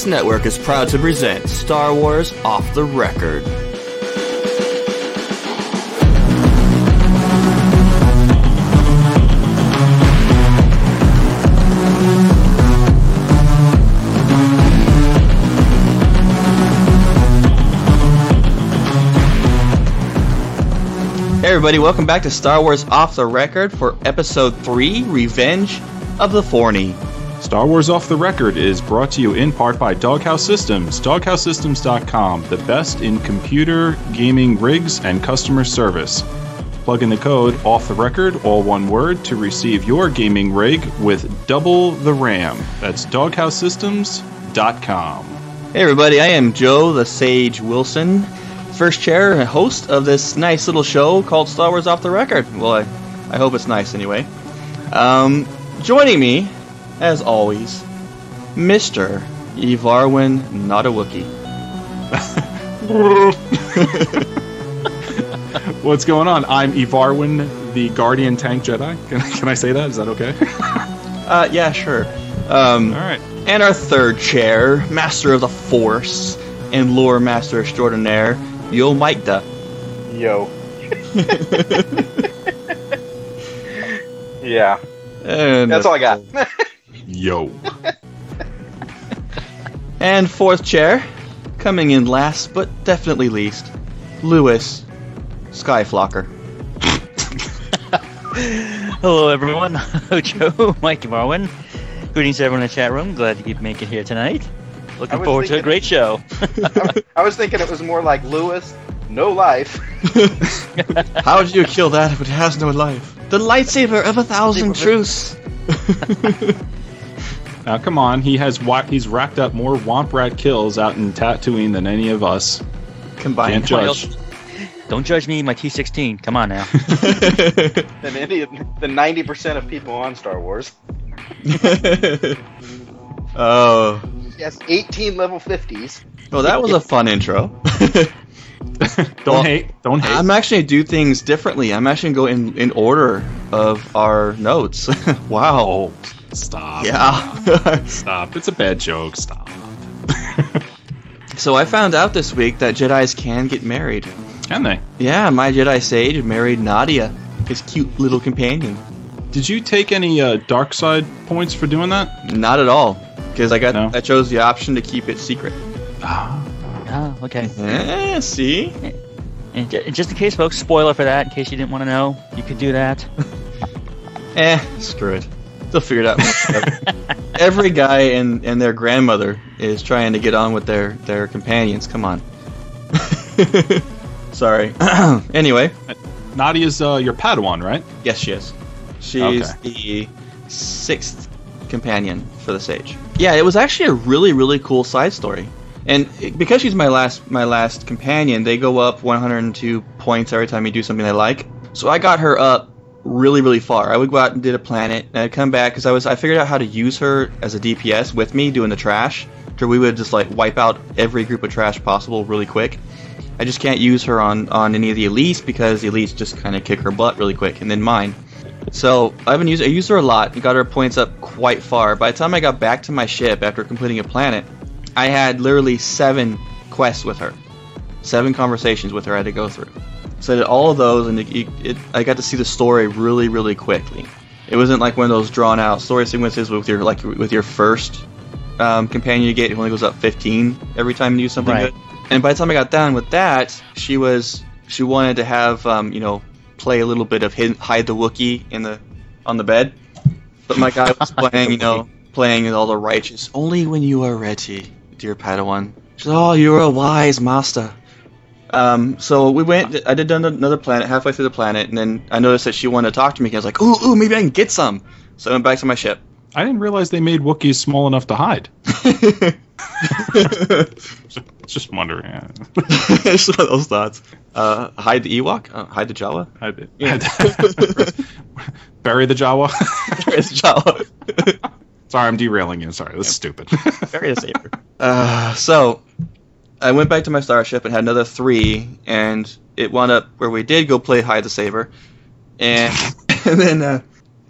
Quest Network is proud to present Star Wars Off the Record. Hey everybody, welcome back to Star Wars Off the Record for Episode 3, Revenge of the Forney. Star Wars Off the Record is brought to you in part by Doghouse Systems, doghousesystems.com, the best in computer, gaming rigs, and customer service. Plug in the code Off the Record, all one word, to receive your gaming rig with double the RAM. That's doghousesystems.com. Hey everybody, I am Joe the Sage Wilson, first chair and host of this nice little show called Star Wars Off the Record. Well, I, I hope it's nice anyway. Um, joining me, as always, Mr. Evarwin Not a Wookie. What's going on? I'm Evarwin, the Guardian Tank Jedi. Can, can I say that? Is that okay? Uh, yeah, sure. Um, all right. And our third chair, Master of the Force and Lore Master Extraordinaire, Yo Maikda. Yo. yeah, And that's all I got. Yo. And fourth chair, coming in last but definitely least, Lewis Skyflocker. Hello, everyone. Joe, Mike Marwin. Greetings to everyone in the chat room. Glad to keep making it here tonight. Looking was forward to a great show. I was thinking it was more like Lewis, no life. How did you kill that if it has no life? The lightsaber of a thousand truths. Now, come on. He has wa- he's racked up more Womp Rat kills out in Tatooine than any of us. Combined. Can't judge. Don't judge me, my T16. Come on now. Than any of the ninety percent of people on Star Wars. oh. Yes, eighteen level fifties. Well, that was a fun intro. Don't Well, hate. Don't hate. I'm actually gonna do things differently. I'm actually gonna go in, in order of our notes. wow. Oh. Stop. Yeah. Stop. It's a bad joke. Stop. so I found out this week that Jedi's can get married. Can they? Yeah, my Jedi Sage married Nadia, his cute little companion. Did you take any uh, dark side points for doing that? Not at all, because I got No? I chose the option to keep it secret. Ah. oh, okay. Eh, see? And just in case, folks, spoiler for that, in case you didn't want to know, you could do that. Eh, screw it. They'll figure it out. Every guy and, and their grandmother is trying to get on with their, their companions. Come on. Sorry. anyway, Nadia's uh, your Padawan, right? yes, she is. She's Okay. the sixth companion for the sage. Yeah, it was actually a really really cool side story. And because she's my last my last companion, they go up 102 points every time you do something they like. So I got her up really really far. I would go out and did a planet, and I'd come back because I was I figured out how to use her as a DPS with me doing the trash. So we would just like wipe out every group of trash possible really quick. I just can't use her on on any of the elites because the elites just kind of kick her butt really quick, and then mine. So I've been using I used her a lot. Got her points up quite far. By the time I got back to my ship after completing a planet, I had literally seven quests with her, seven conversations with her I had to go through. So I did all of those, and it, it, I got to see the story really, really quickly. It wasn't like one of those drawn out story sequences with your like with your first um, companion you get. It only goes up 15 every time you do something Right. good. And by the time I got done with that, she was she wanted to have um, you know play a little bit of hid, hide the Wookiee in the on the bed. But my guy was playing, you know, playing all the righteous. Only when you are ready, dear Padawan. She said, oh, you're a wise master. Um, so we went. I did another planet halfway through the planet, and then I noticed that she wanted to talk to me. And I was like, ooh, ooh, maybe I can get some. So I went back to my ship. I didn't realize they made Wookiees small enough to hide. Just, just wondering. Yeah. it's one of those thoughts. Uh, hide the Ewok. Uh, hide the Jawa. I did. Yeah. Bury the Jawa. It's Jawa. Sorry, I'm derailing you. Sorry, this is stupid. Very the saber. Uh, so I went back to my starship and had another three, and it wound up where we did go play hide the saber, and and then uh,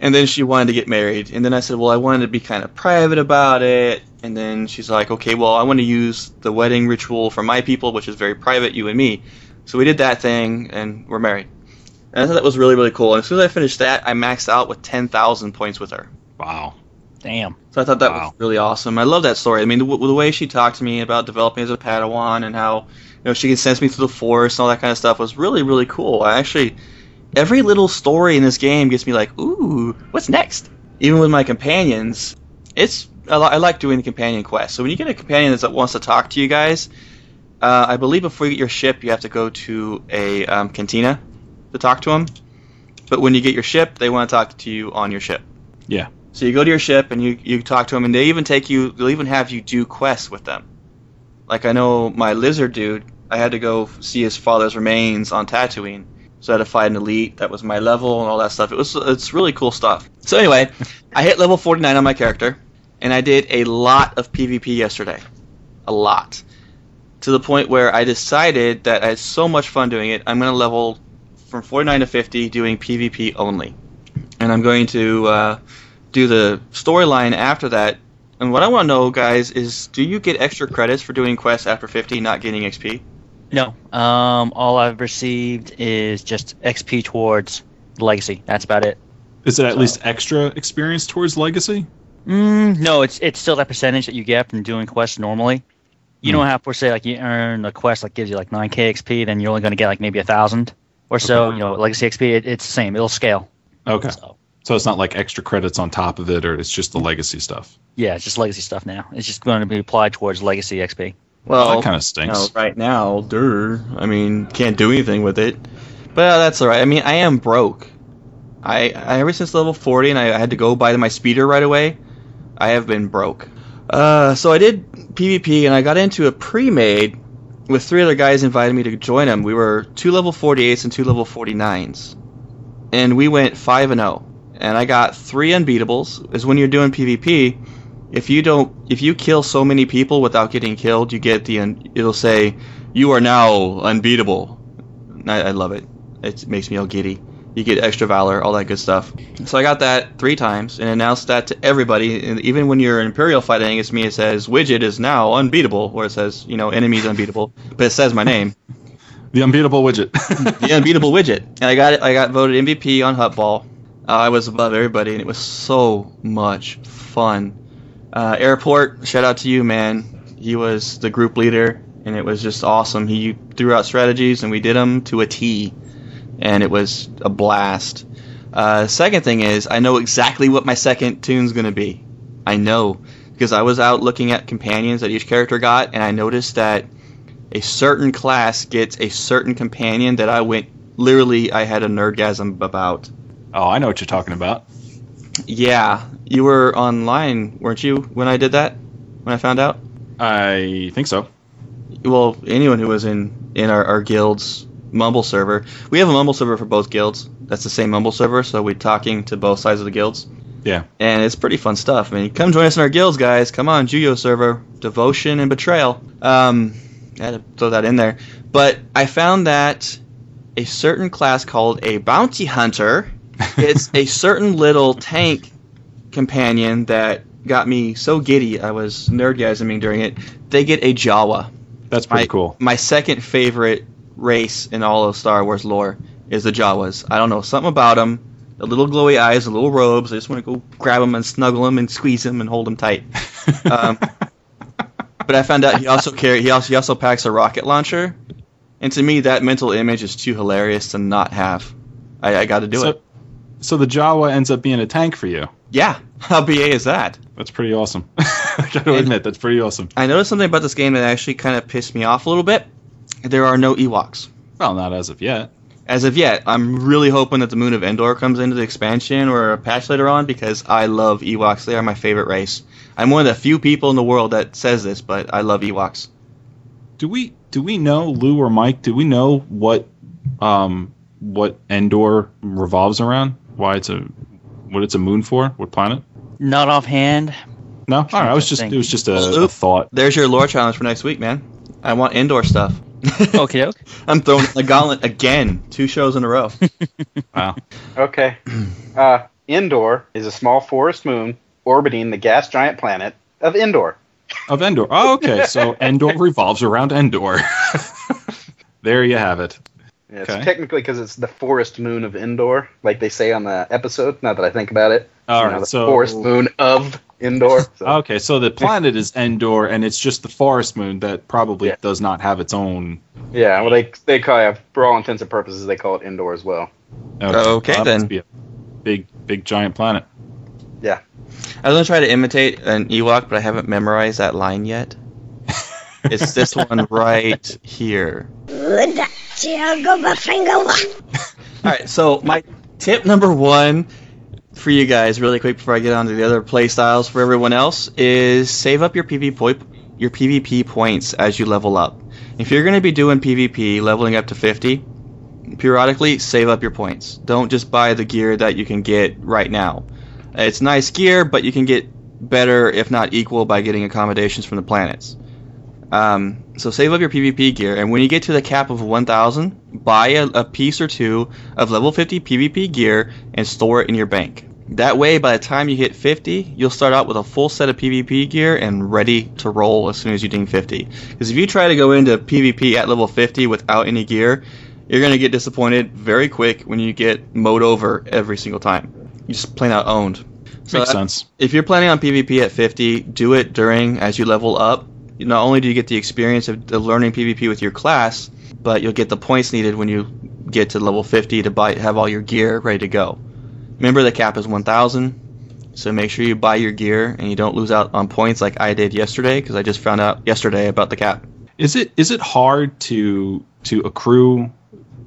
And then she wanted to get married. And then I said, well, I wanted to be kind of private about it. And then she's like, okay, well, I want to use the wedding ritual for my people, which is very private, you and me. So we did that thing, and we're married. And I thought that was really, really cool. And as soon as I finished that, I maxed out with 10,000 points with her. Wow. Damn. So I thought that Wow. was really awesome. I love that story. I mean, the, the way she talked to me about developing as a Padawan and how you know she can sense me through the Force and all that kind of stuff was really really cool. I actually every little story in this game gets me like, ooh, what's next? Even with my companions, it's I, li- I like doing the companion quest. So when you get a companion that wants to talk to you guys, uh, I believe before you get your ship, you have to go to a um, cantina to talk to them. But when you get your ship, they want to talk to you on your ship. Yeah. So you go to your ship and you, you talk to them, and they even take you. They'll even have you do quests with them. Like I know my lizard dude, I had to go see his father's remains on Tatooine. So I had to fight an elite that was my level and all that stuff. It was it's really cool stuff. So anyway, I hit level 49 on my character, and I did a lot of PvP yesterday, a lot, to the point where I decided that I had so much fun doing it. I'm gonna level from 49 to 50 doing PvP only, and I'm going to. Uh, do the storyline after that. And what I want to know, guys, is do you get extra credits for doing quests after 50, not getting XP? No. Um, all I've received is just XP towards legacy. That's about it. Is it at So- least extra experience towards legacy? Mm, no, it's it's still that percentage that you get from doing quests normally. You Hmm. don't have to say like you earn a quest that gives you like 9k XP, then you're only going to get like maybe a thousand or so. Okay. You know, legacy XP, it, it's the same. It'll scale. Okay. So, So it's not like extra credits on top of it, or it's just the legacy stuff. yeah, it's just legacy stuff now. It's just going to be applied towards legacy XP. Well, that kind of you stinks. know, right now, der, I mean, can't do anything with it. But uh, that's all right. I mean, I am broke. I, I ever since level 40 and I, I had to go buy my speeder right away, I have been broke. Uh, so I did PvP and I got into a pre-made with three other guys invited me to join them. We were two level 48s and two level 49s. And we went 5 and 0. And I got 3 unbeatables. Is when you're doing PvP, if you don't if you kill so many people without getting killed, you get the un, it'll say you are now unbeatable. I, I love it. It makes me all giddy. You get extra valor, all that good stuff. So I got that three times and announced that to everybody. And even when you're Imperial fighting against me, it says Widget is now unbeatable, or it says you know enemies unbeatable, but it says my name, the unbeatable widget. the unbeatable Widget. And I got it. I got voted MVP on Huttball. I was above everybody, and it was so much fun. Uh, Airport, shout out to you, man. He was the group leader, and it was just awesome. He threw out strategies, and we did them to a T, and it was a blast. Uh, second thing is, I know exactly what my second toon's gonna be. I know because I was out looking at companions that each character got, and I noticed that a certain class gets a certain companion that I went literally I had a nerdgasm about. Oh, I know what you're talking about. Yeah, you were online, weren't you, when I did that? When I found out? I think so. Well, anyone who was in in our, our guild's Mumble server, we have a Mumble server for both guilds. That's the same Mumble server, so we're talking to both sides of the guilds. Yeah. and it's pretty fun stuff. I mean, come join us in our guilds, guys. Come on, Juyo server, devotion and betrayal. Um, I had to throw that in there, but I found that a certain class called a bounty hunter. It's a certain little tank companion that got me so giddy. I was nerdgasming during it. They get a Jawa. That's pretty my, cool. My second favorite race in all of Star Wars lore is the Jawas. I don't know something about them. The little glowy eyes, the little robes. I just want to go grab them and snuggle them and squeeze them and hold them tight. Um, but I found out he also carry he also he also packs a rocket launcher, and to me that mental image is too hilarious to not have. I, I got to do so, it. So the Jawa ends up being a tank for you. Yeah, how BA is that? That's pretty awesome. I gotta And- admit, that's pretty awesome. I noticed something about this game that actually kind of pissed me off a little bit. There are no Ewoks. Well, not as of yet. As of yet, I'm really hoping that the Moon of Endor comes into the expansion or a patch later on because I love Ewoks. They are my favorite race. I'm one of the few people in the world that says this, but I love Ewoks. Do we do we know Lou or Mike? Do we know what um what Endor revolves around? Why it's a what it's a moon for? What planet? Not offhand. No, all right. I was just Interesting. it was just a, Lou? a thought. There's your lore challenge for next week, man. I want Endor stuff. Okay, doke. I'm throwing the gauntlet again, two shows in a row. Wow. Okay. Uh, Endor is a small forest moon orbiting the gas giant planet of Endor. Of Endor. Oh, okay. So Endor revolves around Endor. there you have it. Yeah, it's Okay. technically because it's the forest moon of Endor, like they say on the episode. Now that I think about it, All You right. know, the so forest moon of Endor. So, Okay, so the planet is Endor, and it's just the forest moon that probably Yeah. does not have its own. yeah, well, they they call it, for all intents and purposes, they call it Endor as well. Okay, oh, well, then. be a big, big, giant planet. Yeah. I was gonna try to imitate an Ewok, but I haven't memorized that line yet. it's this one right here. All right, so my tip number one for you guys, really quick before I get on to the other play styles for everyone else, is save up your PvP your PvP points as you level up. If you're going to be doing PvP, leveling up to 50, periodically save up your points. Don't just buy the gear that you can get right now. It's nice gear, but you can get better, if not equal, by getting accommodations from the planets. Um, so save up your PvP gear, and when you get to the cap of 1,000, buy a, a piece or two of level 50 PvP gear and store it in your bank. That way, by the time you hit 50, you'll start out with a full set of PvP gear and ready to roll as soon as you ding 50. Because if you try to go into PvP at level 50 without any gear, you're going to get disappointed very quick when you get mowed over every single time. You just plain out owned. So Makes that- sense. if you're planning on PvP at 50, do it during as you level up. Not only do you get the experience of, learning PvP with your class, but you'll get the points needed when you get to level 50 to buy have all your gear ready to go. Remember the cap is 1000, so make sure you buy your gear and you don't lose out on points like I did yesterday because I just found out yesterday about the cap. Is it is it hard to to accrue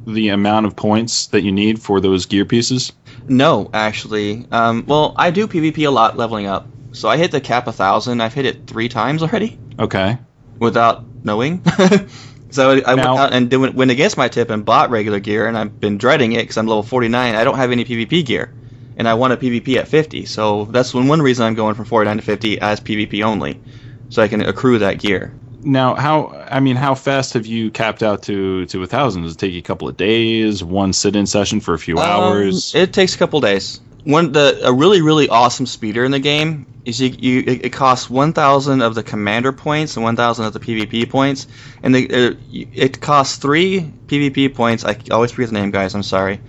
the amount of points that you need for those gear pieces? No, actually. Um, well, I do PvP a lot leveling up. So I hit the cap a 1000. I've hit it three times already. Okay. without knowing. so I, I went out and did, went against my tip and bought regular gear, and I've been dreading it because I'm level 49. I don't have any PvP gear, and I want a PvP at 50. So that's one, one reason I'm going from 49 to 50 as PvP only, so I can accrue that gear. Now, how I mean, how fast have you capped out to to a thousand? Does it take you a couple of days? One sit-in session for a few hours? Um, it takes a couple days. One the a really really awesome speeder in the game is you, you it, it costs 1,000 of the commander points and 1,000 of the PvP points, and the, uh, it costs three PvP points. I always forget the name, guys. I'm sorry.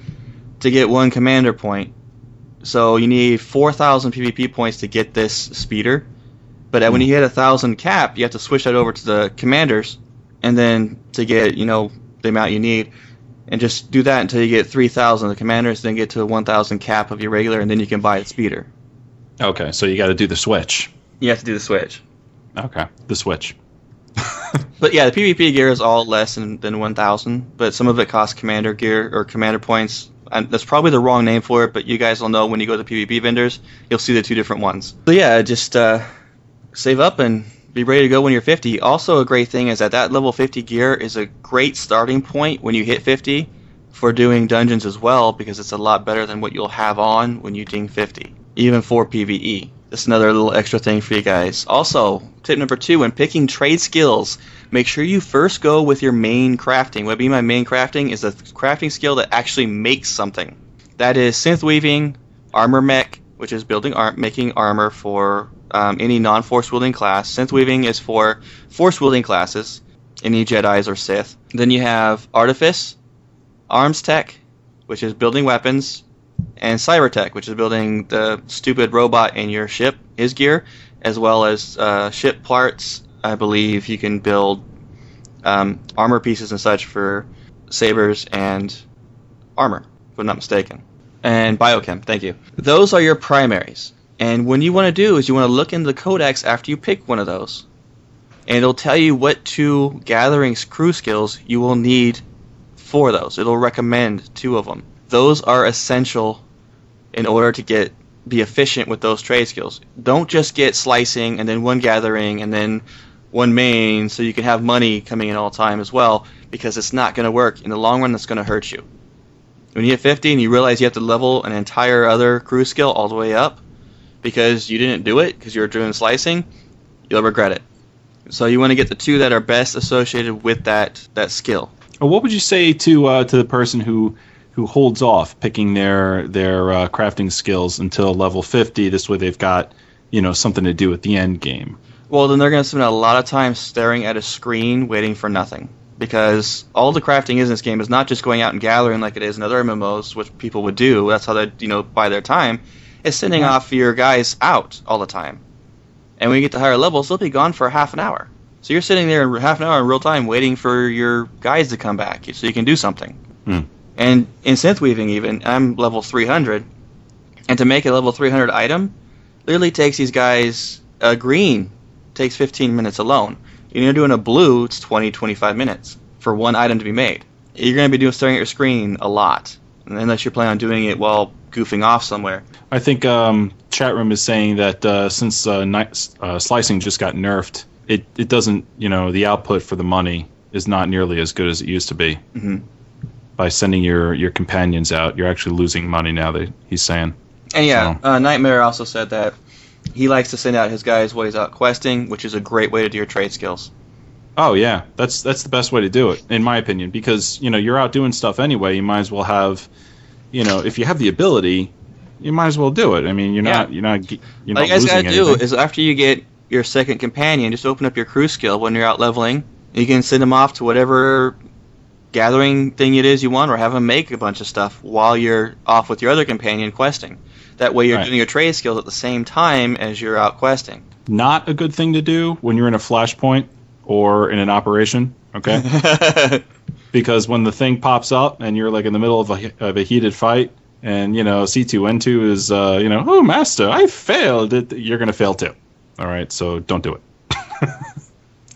To get one commander point, so you need 4,000 PvP points to get this speeder. But uh, when you hit a thousand cap, you have to switch that over to the commanders, and then to get you know the amount you need and just do that until you get 3,000 of the commanders, then get to 1,000 cap of your regular, and then you can buy the speeder. okay, so you got to do the switch. You have to do the switch. Okay, the switch. But yeah, the PvP gear is all less than, than 1,000, but some of it costs commander gear or commander points. And that's probably the wrong name for it, but you guys will know when you go to the PvP vendors, you'll see the two different ones. So yeah, just uh, save up and be ready to go when you're 50. Also, a great thing is that that level 50 gear is a great starting point when you hit 50 for doing dungeons as well, because it's a lot better than what you'll have on when you ding 50, even for PvE. Just another little extra thing for you guys. Also, tip number two when picking trade skills, make sure you first go with your main crafting. What I mean by main crafting is a crafting skill that actually makes something. That is synth weaving, armor mech, which is building ar- making armor for um, any non-force wielding class. Synth weaving is for force wielding classes, any Jedi's or Sith. Then you have artifice, arms tech, which is building weapons, and cyber tech, which is building the stupid robot in your ship, his gear, as well as uh, ship parts. I believe you can build um, armor pieces and such for sabers and armor, if I'm not mistaken. And biochem, thank you. Those are your primaries. And what you want to do is you want to look into the codex after you pick one of those. And it'll tell you what two gathering crew skills you will need for those. It'll recommend two of them. Those are essential in order to get be efficient with those trade skills. Don't just get slicing and then one gathering and then one main so you can have money coming in all the time as well because it's not going to work. In the long run, it's going to hurt you. When you hit 50 and you realize you have to level an entire other crew skill all the way up because you didn't do it because you were doing slicing, you'll regret it. So you want to get the two that are best associated with that that skill. What would you say to uh, to the person who who holds off picking their their uh, crafting skills until level 50. This way, they've got you know something to do at the end game. Well, then they're going to spend a lot of time staring at a screen waiting for nothing. Because all the crafting is in this game is not just going out and gathering like it is in other MMOs, which people would do. That's how they, you know, buy their time. It's sending Yeah. off your guys out all the time. And when you get to higher levels, they'll be gone for half an hour. So you're sitting there in half an hour in real time waiting for your guys to come back so you can do something. Hmm. And in synth weaving, even I'm level 300, and to make a level 300 item, literally takes these guys a green takes 15 minutes alone. You're doing a blue, it's 20, 25 minutes for one item to be made. You're going to be doing staring at your screen a lot, unless you're planning on doing it while goofing off somewhere. I think um, chat room is saying that uh, since uh, ni- uh, slicing just got nerfed, it, it doesn't you know the output for the money is not nearly as good as it used to be. Mhm. By sending your your companions out, you're actually losing money now. That he's saying. And yeah, uh, Nightmare also said that he likes to send out his guys while he's out questing, which is a great way to do your trade skills. Oh yeah, that's that's the best way to do it, in my opinion, because you know you're out doing stuff anyway. You might as well have, you know, if you have the ability, you might as well do it. I mean, you're Yeah. not you're not you're All not you guys gotta do is after you get your second companion, just open up your crew skill when you're out leveling. You can send them off to whatever gathering thing it is you want, or have them make a bunch of stuff while you're off with your other companion questing. That way, you're Right. doing your trade skills at the same time as you're out questing. not a good thing to do when you're in a flashpoint or in an operation. Okay, because when the thing pops up and you're like in the middle of a, of a heated fight, and you know C2N2 is uh, you know oh master I failed, it, you're gonna fail too. All right, so don't do it.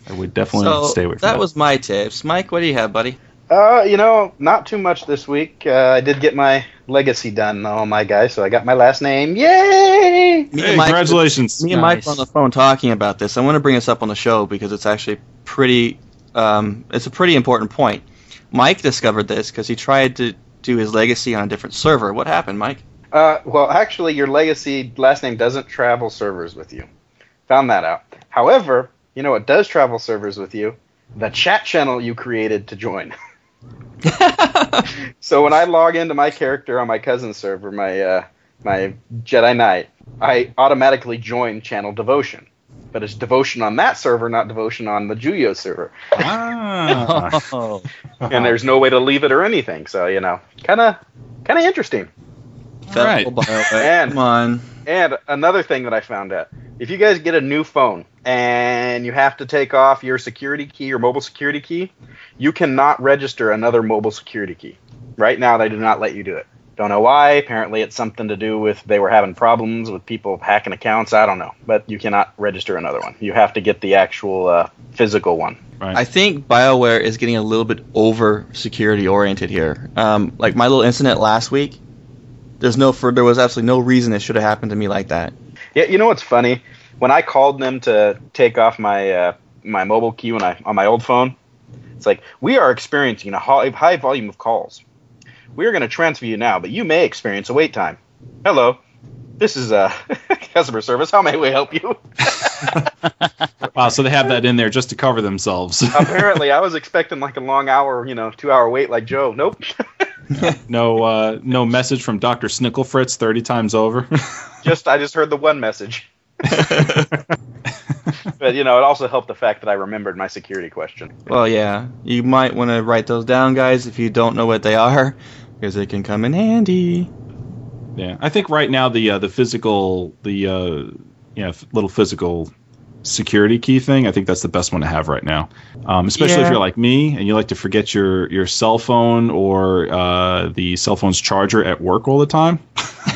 I would definitely so stay away from that that. was my tips. Mike, what do you have, buddy? Uh, you know, not too much this week. Uh, I did get my legacy done, oh my guy, so I got my last name. Yay! Me Hey, and Mike- congratulations. Me and Mike Nice. were on the phone talking about this. I want to bring this up on the show because it's actually pretty. Um, it's a pretty important point. Mike discovered this because he tried to do his legacy on a different server. What happened, Mike? Uh, well, actually, your legacy last name doesn't travel servers with you. Found that out. However, you know what does travel servers with you? The chat channel you created to join. So when I log into my character on my cousin's server, my uh, my Jedi Knight, I automatically join channel devotion. But it's devotion on that server, not devotion on the Juyo server. Ah. Oh, And there's no way to leave it or anything. So you know, kind of kind of interesting. right. Federal BioWare. And- Come on. And another thing that I found out: if you guys get a new phone and you have to take off your security key or mobile security key, you cannot register another mobile security key. Right now, they do not let you do it. Don't know why. Apparently, it's something to do with they were having problems with people hacking accounts. I don't know, but you cannot register another one. You have to get the actual uh, physical one. Right. I think BioWare is getting a little bit over security oriented here. Um, like my little incident last week, there's no for there was absolutely no reason it should have happened to me like that. Yeah, you know what's funny? When I called them to take off my uh, my mobile key when I on my old phone, it's like we are experiencing a high, high volume of calls. We are going to transfer you now, but you may experience a wait time. Hello, this is uh, customer service. How may we help you? wow, so they have that in there just to cover themselves. Apparently, I was expecting like a long hour, you know, two hour wait like Joe. Nope. no, uh, no message from Doctor Snicklefritz thirty times over. just I just heard the one message. But you know, it also helped the fact that I remembered my security question. Well, yeah, you might want to write those down, guys, if you don't know what they are, because they can come in handy. Yeah, I think right now the uh, the physical the uh, you know f- little physical security key thing. I think that's the best one to have right now, um, especially if you're like me and you like to forget your your cell phone or uh, the cell phone's charger at work all the time.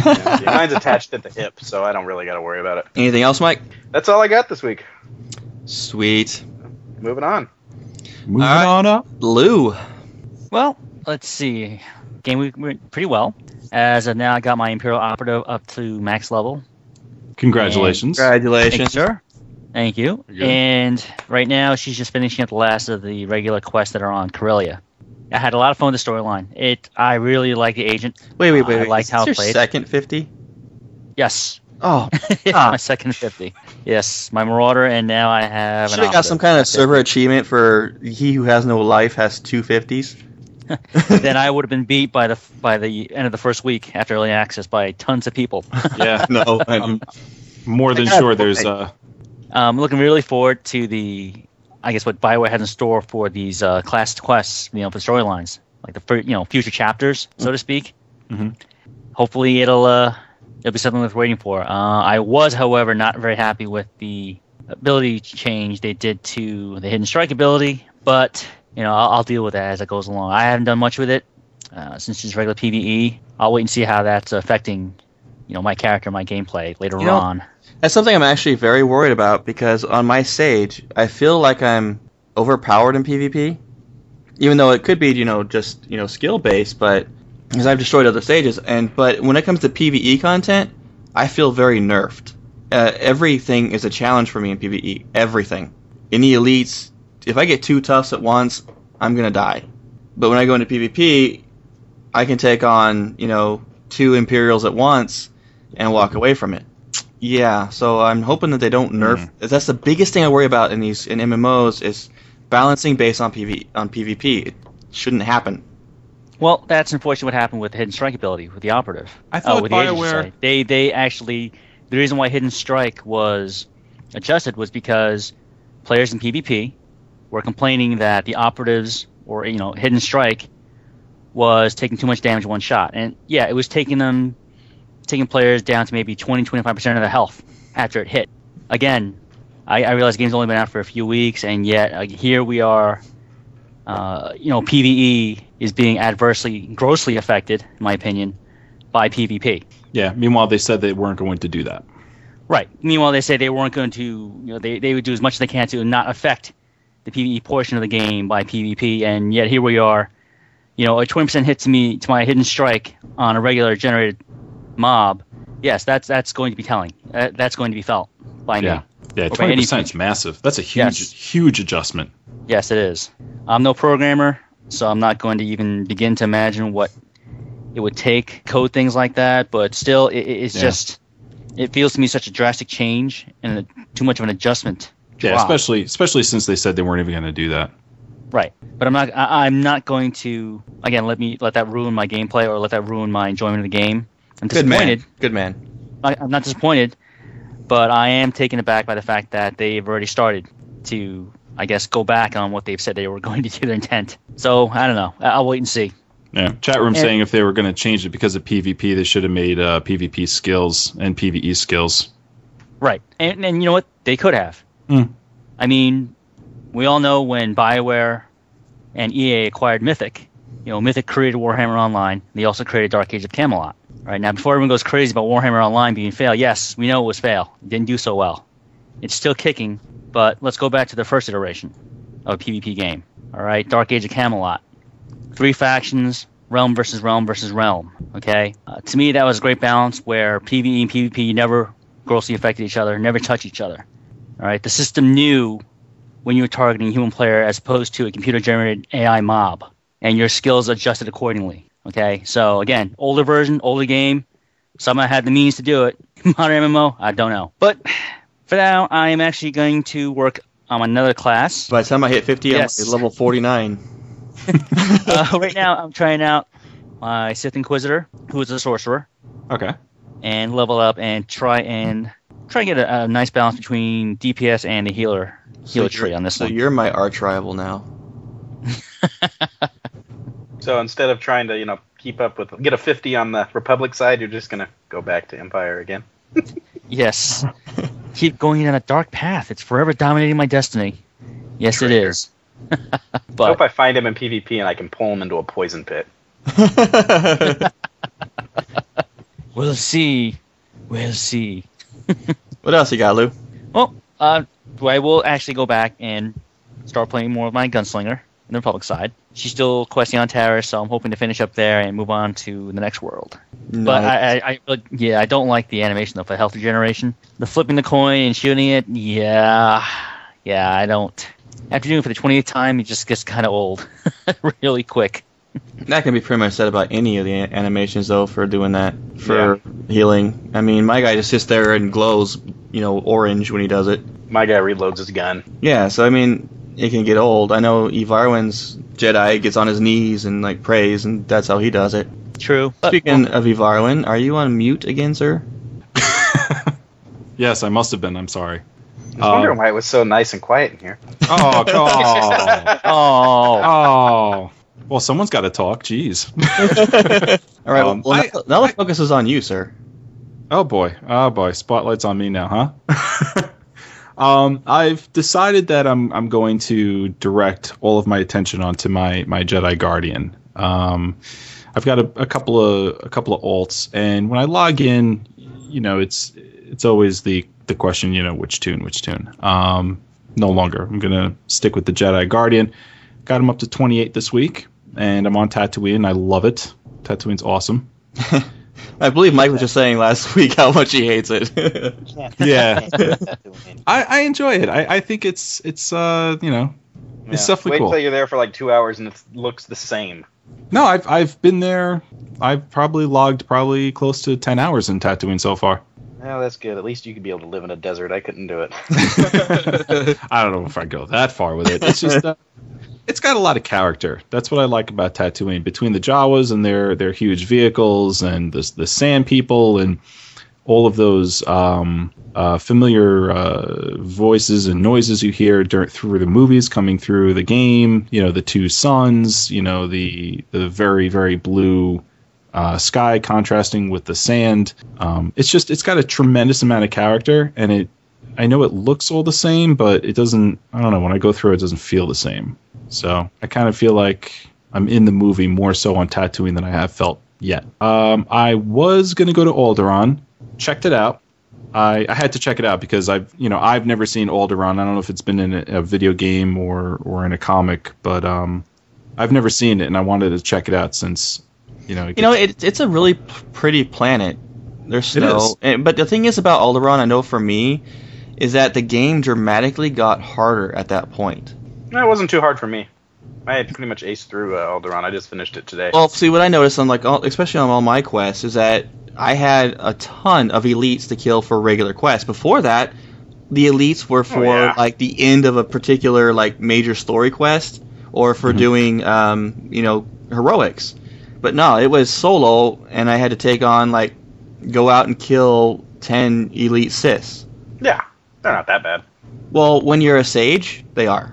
Yeah, mine's attached at the hip, so I don't really got to worry about it. Anything else, Mike? That's all I got this week. Sweet. Moving on. Moving All right. on up. Lou. well, let's see. Game week went pretty well. As of now, I got my Imperial Operative up to max level. Congratulations. Thank you, Congratulations. sir. Thank you. Very good. And right now, she's just finishing up the last of the regular quests that are on Corellia. I had a lot of fun with the storyline. It, I really like the agent. Wait, wait, wait. I wait. liked Is how this it your played. second 50? Yes, Oh, It's Ah. my second fifty. Yes, my Marauder, and now I have. should an have got some kind of server achievement for he who has no life has two 50s. then I would have been beat by the by the end of the first week after early access by tons of people. Yeah, no, I'm, more than sure. There's uh, I'm looking really forward to the, I guess what Bioware has in store for these uh, class quests, you know, for storylines, like the you know future chapters, so to speak. Mhm. Hopefully, it'll uh, it'll be something worth waiting for. Uh, I was, however, not very happy with the ability change they did to the hidden strike ability, but you know, I'll, I'll deal with that as it goes along. I haven't done much with it uh, since it's regular PVE. I'll wait and see how that's affecting, you know, my character, my gameplay later You know, on. That's something I'm actually very worried about because on my sage, I feel like I'm overpowered in PvP. Even though it could be, you know, just you know skill based, but because I've destroyed other sages, and but when it comes to PVE content, I feel very nerfed. Uh, everything is a challenge for me in PVE. Everything. In the elites, if I get two toughs at once, I'm gonna die. But when I go into PvP, I can take on you know two Imperials at once and walk away from it. Yeah, so I'm hoping that they don't nerf. Hmm. That's the biggest thing I worry about in these in MMOs is balancing based on PV on PvP. It shouldn't happen. Well, that's unfortunately what happened with the hidden strike ability with the operative. I Oh, thought with the agent, Bioware. sorry. they they actually the reason why hidden strike was adjusted was because players in PvP were complaining that the operatives or you know hidden strike was taking too much damage one shot, and yeah, it was taking them taking players down to maybe 20 25 percent of their health after it hit. Again, I, I realize the game's only been out for a few weeks, and yet uh, here we are. Uh, you know, PVE is being adversely, grossly affected, in my opinion, by PvP. Yeah. Meanwhile, they said they weren't going to do that. Right. Meanwhile, they say they weren't going to, you know, they, they would do as much as they can to not affect the PvE portion of the game by PvP, and yet here we are, you know, a 20% hit to me to my hidden strike on a regular generated mob. Yes, that's that's going to be telling. That, that's going to be felt by me. Yeah. Yeah. twenty percent is massive. That's a huge, Yes. huge adjustment. Yes, it is. I'm no programmer, so I'm not going to even begin to imagine what it would take code things like that. But still, it, it- it's Yeah. just it feels to me such a drastic change and a, too much of an adjustment. Yeah. drop. Especially, especially since they said they weren't even going to do that. right. But I'm not. I, I'm not going to again let me let that ruin my gameplay or let that ruin my enjoyment of the game. I'm Good disappointed. man. Good man. I, I'm not disappointed, but I am taken aback by the fact that they've already started to, I guess, go back on what they've said they were going to do their intent. So I don't know. I- I'll wait and see. Yeah. Chat room And- saying if they were going to change it because of PvP, they should have made uh, PvP skills and PvE skills. Right, and and you know what? They could have. Hmm. I mean, we all know when Bioware and EA acquired Mythic. You know, Mythic created Warhammer Online. They also created Dark Age of Camelot. Right now, before everyone goes crazy about Warhammer Online being fail, yes, we know it was fail. It didn't do so well. It's still kicking, but let's go back to the first iteration of a PvP game. All right, Dark Age of Camelot. Three factions, realm versus realm versus realm. Okay, uh, to me that was a great balance where PvE and PvP never grossly affected each other, never touch each other. All right, the system knew when you were targeting a human player as opposed to a computer-generated AI mob, and your skills adjusted accordingly. Okay, so again, older version, older game. Someone had the means to do it. Modern MMO, I don't know. But for now, I am actually going to work on another class. By the time I hit 50, Yes. I'm level 49. uh, right now, I'm trying out my Sith Inquisitor, who is a sorcerer. Okay. and level up and try and try and get a, a nice balance between DPS and the healer healer you're- tree on this so one. you're my arch rival now. So instead of trying to, you know, keep up with get a 50 on the Republic side, you're just gonna go back to Empire again. Yes, keep going down a dark path. It's forever dominating my destiny. Yes, it Traitor. is. I hope I find him in PvP and I can pull him into a poison pit. we'll see. We'll see. what else you got, Lou? Well, uh, I will actually go back and start playing more of my gunslinger in the Republic side. She's still questing on Taris, so I'm hoping to finish up there and move on to the next world. But I, I, I, but yeah, I don't like the animation though for health regeneration. The flipping the coin and shooting it, yeah, yeah, I don't. After doing it for the 28th time, it just gets kind of old, really quick. That can be pretty much said about any of the animations, though, for doing that for healing. I mean, my guy just sits there and glows, you know, orange when he does it. My guy reloads his gun. Yeah, so I mean, it can get old. I know Evarwin's Jedi gets on his knees and like prays, and that's how he does it. True. But, Speaking of Evarwin, are you on mute again, sir? Yes, I must have been. I'm sorry. I was wondering uh, why it was so nice and quiet in here. Oh, oh, oh, oh. Well, someone's got to talk. Jeez. All right. Um, well, I- now, now the focus is on you, sir. Oh boy. Oh boy. Spotlight's on me now, huh? um, I've decided that I'm I'm going to direct all of my attention onto my my Jedi Guardian. Um, I've got a, a couple of a couple of alts, and when I log in, you know, it's it's always the the question, you know, which toon, which toon. Um, no longer. I'm gonna stick with the Jedi Guardian. Got him up to 28 this week, and I'm on Tatooine. And I love it. Tatooine's awesome. I believe Mike was just saying last week how much he hates it. Yeah. I, I enjoy it. I, I think it's it's uh you know it's Yeah. definitely Wait cool. until you're there for like two hours and it looks the same. No, I've I've been there. I've probably logged probably close to ten hours in Tatooine so far. Oh, that's good. At least you could be able to live in a desert. I couldn't do it. I don't know if I go that far with it. It's just uh, it's got a lot of character. That's what I like about Tatooine. Between the Jawas and their their huge vehicles and the the Sand People and all of those um, uh, familiar uh, voices and noises you hear dur- through the movies coming through the game. You know, the two suns. You know, the the very very blue uh, sky contrasting with the sand. Um, it's just it's got a tremendous amount of character, and it. I know it looks all the same, but it doesn't. I don't know. When I go through it doesn't feel the same. So I kind of feel like I'm in the movie more so on Tatooine than I have felt yet. Um, I was gonna go to Alderaan, checked it out. I, I had to check it out because I've you know I've never seen Alderaan. I don't know if it's been in a, a video game or or in a comic, but um, I've never seen it, and I wanted to check it out since you know. It You know, it, it's a really p- pretty planet. There's snow, and, but the thing is about Alderaan, I know for me, is that the game dramatically got harder at that point. No, it wasn't too hard for me. I had pretty much aced through uh, Alderaan. I just finished it today. Well, see what I noticed on like, all, especially on all my quests, is that I had a ton of elites to kill for regular quests. Before that, the elites were for yeah. like the end of a particular like major story quest, or for Mhm. doing um, you know heroics. But no, it was solo, and I had to take on like go out and kill ten elite Siths. yeah, they're not that bad. Well, when you're a sage, they are.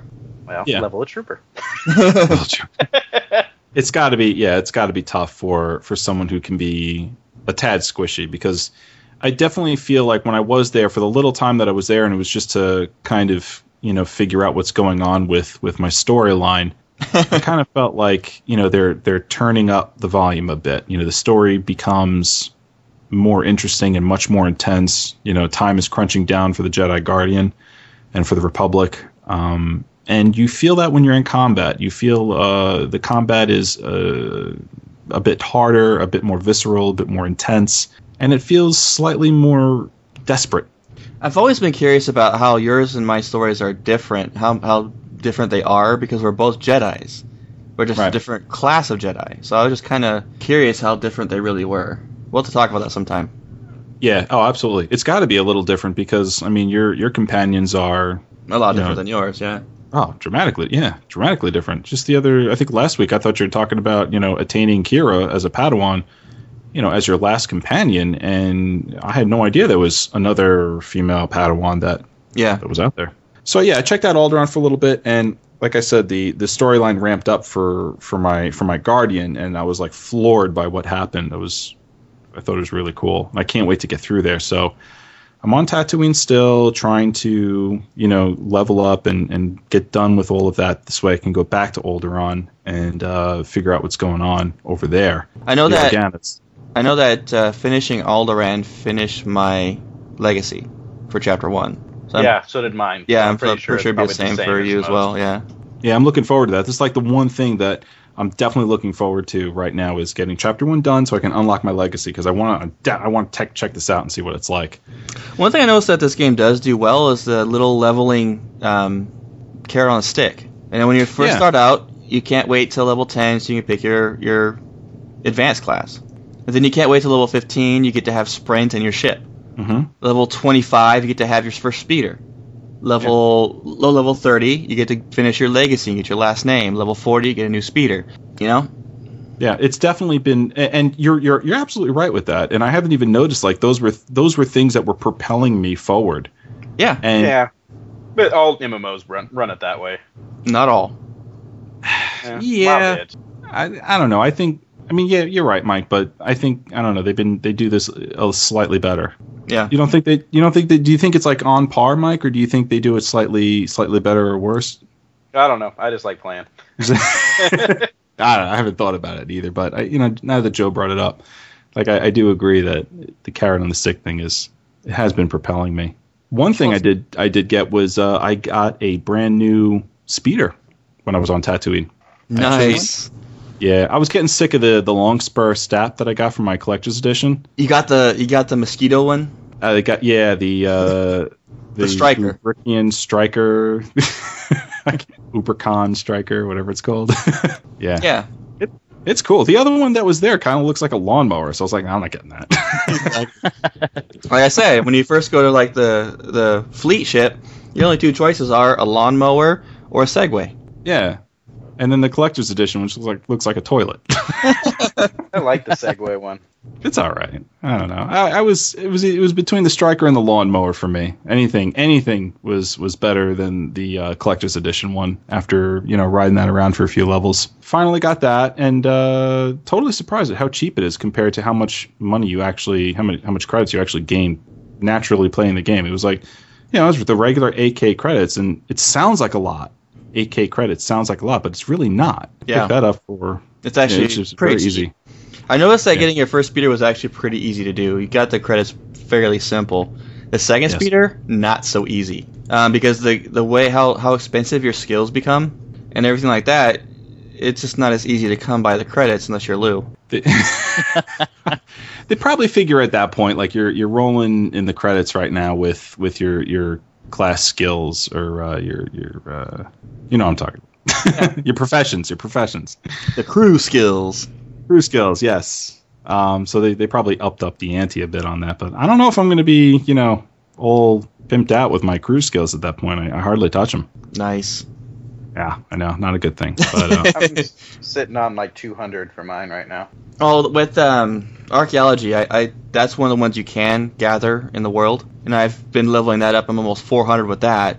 Well, Yeah. level a trooper. it's got to be yeah it's got to be tough for for someone who can be a tad squishy because i definitely feel like when i was there for the little time that i was there and it was just to kind of you know figure out what's going on with with my storyline i kind of felt like you know they're they're turning up the volume a bit you know the story becomes more interesting and much more intense you know time is crunching down for the jedi guardian and for the republic um, and you feel that when you're in combat. You feel uh, the combat is uh, a bit harder, a bit more visceral, a bit more intense, and it feels slightly more desperate. I've always been curious about how yours and my stories are different, how how different they are because we're both Jedi's. We're just a different class of Jedi. So I was just kind of curious how different they really were. We'll have to talk about that sometime. Yeah, oh, absolutely. It's got to be a little different because I mean, your your companions are A lot different than yours, yeah. Oh, dramatically, yeah, dramatically different. Just the other, I think last week I thought you were talking about you know attaining Kira as a Padawan, you know, as your last companion, and I had no idea there was another female Padawan that Yeah. that was out there. So yeah, I checked out Alderaan for a little bit, and like I said, the the storyline ramped up for for my for my Guardian, and I was like floored by what happened. It was, I thought it was really cool. I can't wait to get through there. So I'm on Tatooine still, trying to you know level up and and get done with all of that. This way, I can go back to Alderaan and uh, figure out what's going on over there. I know Yeah, that again, it's I know that uh, finishing Alderaan finished my legacy for chapter 1. So I'm- yeah, so did mine. Yeah, I'm, pretty pretty sure sure, it'd be the probably same, for you as most. well, yeah. Yeah, I'm looking forward to that. This is like the one thing that I'm definitely looking forward to right now is getting chapter one done so I can unlock my legacy because I want to I want to tech check this out and see what it's like. One thing I noticed that this game does do well is the little leveling um, carrot on a stick. And when you first Yeah. start out, you can't wait till level 10 so you can pick your, your advanced class. And then you can't wait till level 15, you get to have sprint and your ship. hmm Level 25, you get to have your first speeder. Level low level 30, you get to finish your legacy and get your last name. Level 40, you get a new speeder. You know? Yeah, it's definitely been, and you're you're you're absolutely right with that. And I haven't even noticed like those were those were things that were propelling me forward. Yeah. And yeah, but all MMOs run run it that way. Not all. Yeah, Yeah. a lot of it. I I don't know. I think I mean yeah, you're right, Mike. But I think I don't know. They've been they do this slightly better. Yeah. You don't think they you don't think they do you think it's like on par, Mike, or do you think they do it slightly slightly better or worse? I don't know. I just like playing. I don't know, I haven't thought about it either, but I, you know, now that Joe brought it up, like I, I do agree that the carrot on the stick thing is it has been propelling me. One thing I did I did get was uh, I got a brand new speeder when I was on Tatooine. Nice. Yeah, I was getting sick of the the long spur stat that I got from my collector's edition. You got the you got the mosquito one? Uh, I got yeah the uh, The striker. Ubrican striker, Ubercon striker, whatever it's called. yeah, Yeah. It's cool. The other one that was there kind of looks like a lawnmower, so I was like, I'm not getting that. Like I say, when you first go to like the the fleet ship, the only two choices are a lawnmower or a Segway. yeah. And then the collector's edition, which looks like looks like a toilet. I like the Segway one. it's all right. I don't know. I, I was it was it was between the striker and the lawnmower for me. Anything anything was was better than the uh, collector's edition one. After you know riding that around for a few levels, finally got that, and uh, totally surprised at how cheap it is compared to how much money you actually how many how much credits you actually gain naturally playing the game. It was like you know it was the regular 8k credits, and it sounds like a lot. 8k credits sounds like a lot, but it's really not. Yeah. Pick that up for It's actually it's pretty easy. I noticed that Yeah. getting your first speeder was actually pretty easy to do. You got the credits fairly simple. The second Yes. speeder, not so easy, um, because the the way how how expensive your skills become and everything like that, it's just not as easy to come by the credits unless you're Lou. they, they probably figure at that point like you're you're rolling in the credits right now with with your your class skills or uh, your your uh, you know what I'm talking about. your professions your professions The crew skills. crew skills yes um, so they, they probably upped up the ante a bit on that but I don't know if I'm going to be you know all pimped out with my crew skills at that point I, I hardly touch them Nice. Yeah I know not a good thing but uh, I'm sitting on like 200 for mine right now. Oh, with um, archaeology, I, I that's one of the ones you can gather in the world, and I've been leveling that up. I'm almost 400 with that.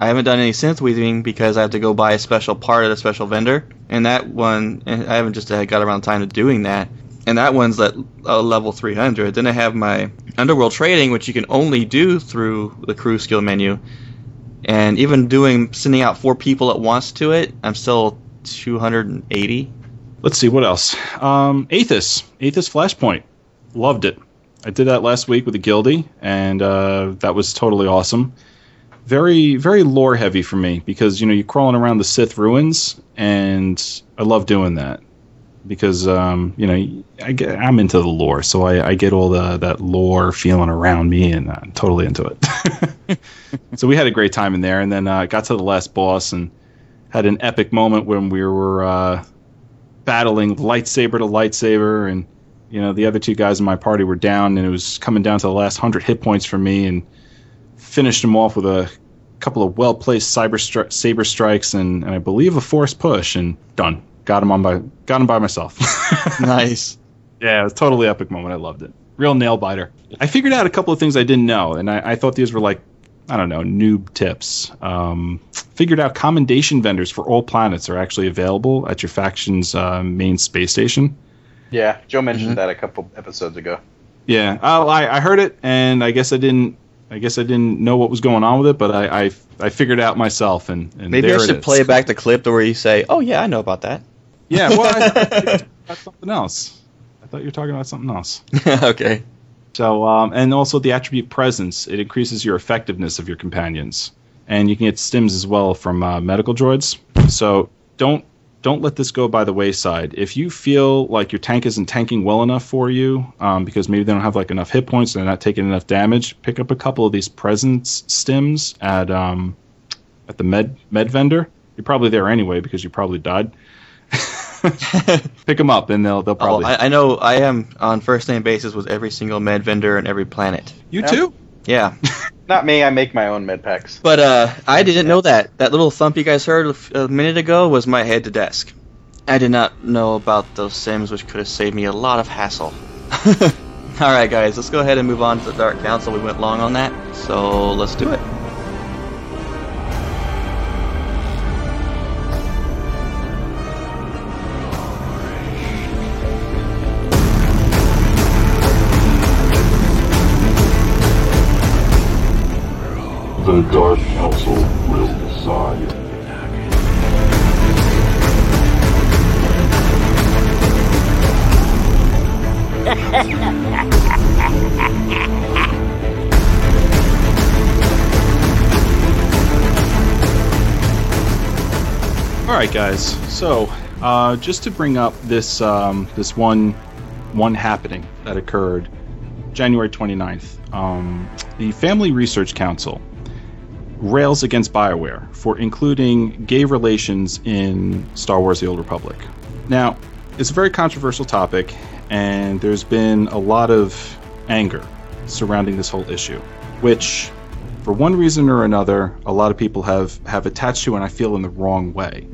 I haven't done any synth weaving because I have to go buy a special part at a special vendor, and that one and I haven't just uh, got around time to doing that. And that one's at uh, level 300. Then I have my underworld trading, which you can only do through the crew skill menu. And even doing sending out four people at once to it, I'm still 280. Let's see what else. Um, Athiss, Athiss Flashpoint, loved it. I did that last week with the Guildy, and uh, that was totally awesome. Very, very lore heavy for me because you know you're crawling around the Sith ruins, and I love doing that because um, you know I get, I'm into the lore, so I, I get all the that lore feeling around me, and I'm totally into it. so we had a great time in there, and then uh, got to the last boss and had an epic moment when we were. Uh, battling lightsaber to lightsaber and you know the other two guys in my party were down and it was coming down to the last 100 hit points for me and finished them off with a couple of well placed cyber stri- saber strikes and, and I believe a force push and done got him on by got him by myself nice. yeah it was a totally epic moment I loved it real nail biter I figured out a couple of things I didn't know and I, I thought these were like I don't know, noob tips. Um, figured out commendation vendors for all planets are actually available at your faction's uh, main space station. Yeah, Joe mentioned Mhm. that a couple episodes ago. Yeah, oh, I, I heard it, and I guess I didn't. I guess I didn't know what was going on with it, but I I, I figured it out myself, and, and Maybe there I should is. play back the clip to where you say, "Oh yeah, I know about that." Yeah, well, I thought you were talking about something else. I thought you were talking about something else. okay. So, um, and also the attribute presence, it increases your effectiveness of your companions, and you can get stims as well from uh, medical droids. So don't don't let this go by the wayside. If you feel like your tank isn't tanking well enough for you, um, because maybe they don't have like enough hit points, and they're not taking enough damage, pick up a couple of these presence stims at um, at the med med vendor. You're probably there anyway because you probably died. pick them up, and they'll they'll Oh, probably I, I know I am on first name basis with every single med vendor and every planet. you Yeah. too. Yeah. Not me. I make my own med packs. But uh, I didn't know that. That little thump you guys heard a minute ago was my head to desk. I did not know about those sims, which could have saved me a lot of hassle. Alright, guys, let's go ahead and move on to the Dark Council. We went long on that, so let's do it. Guys. So, uh, just to bring up this um, this one one happening that occurred January 29th, um, the Family Research Council rails against BioWare for including gay relations in Star Wars: The Old Republic. Now, it's a very controversial topic, and there's been a lot of anger surrounding this whole issue, which, for one reason or another, a lot of people have have attached to, and I feel in the wrong way.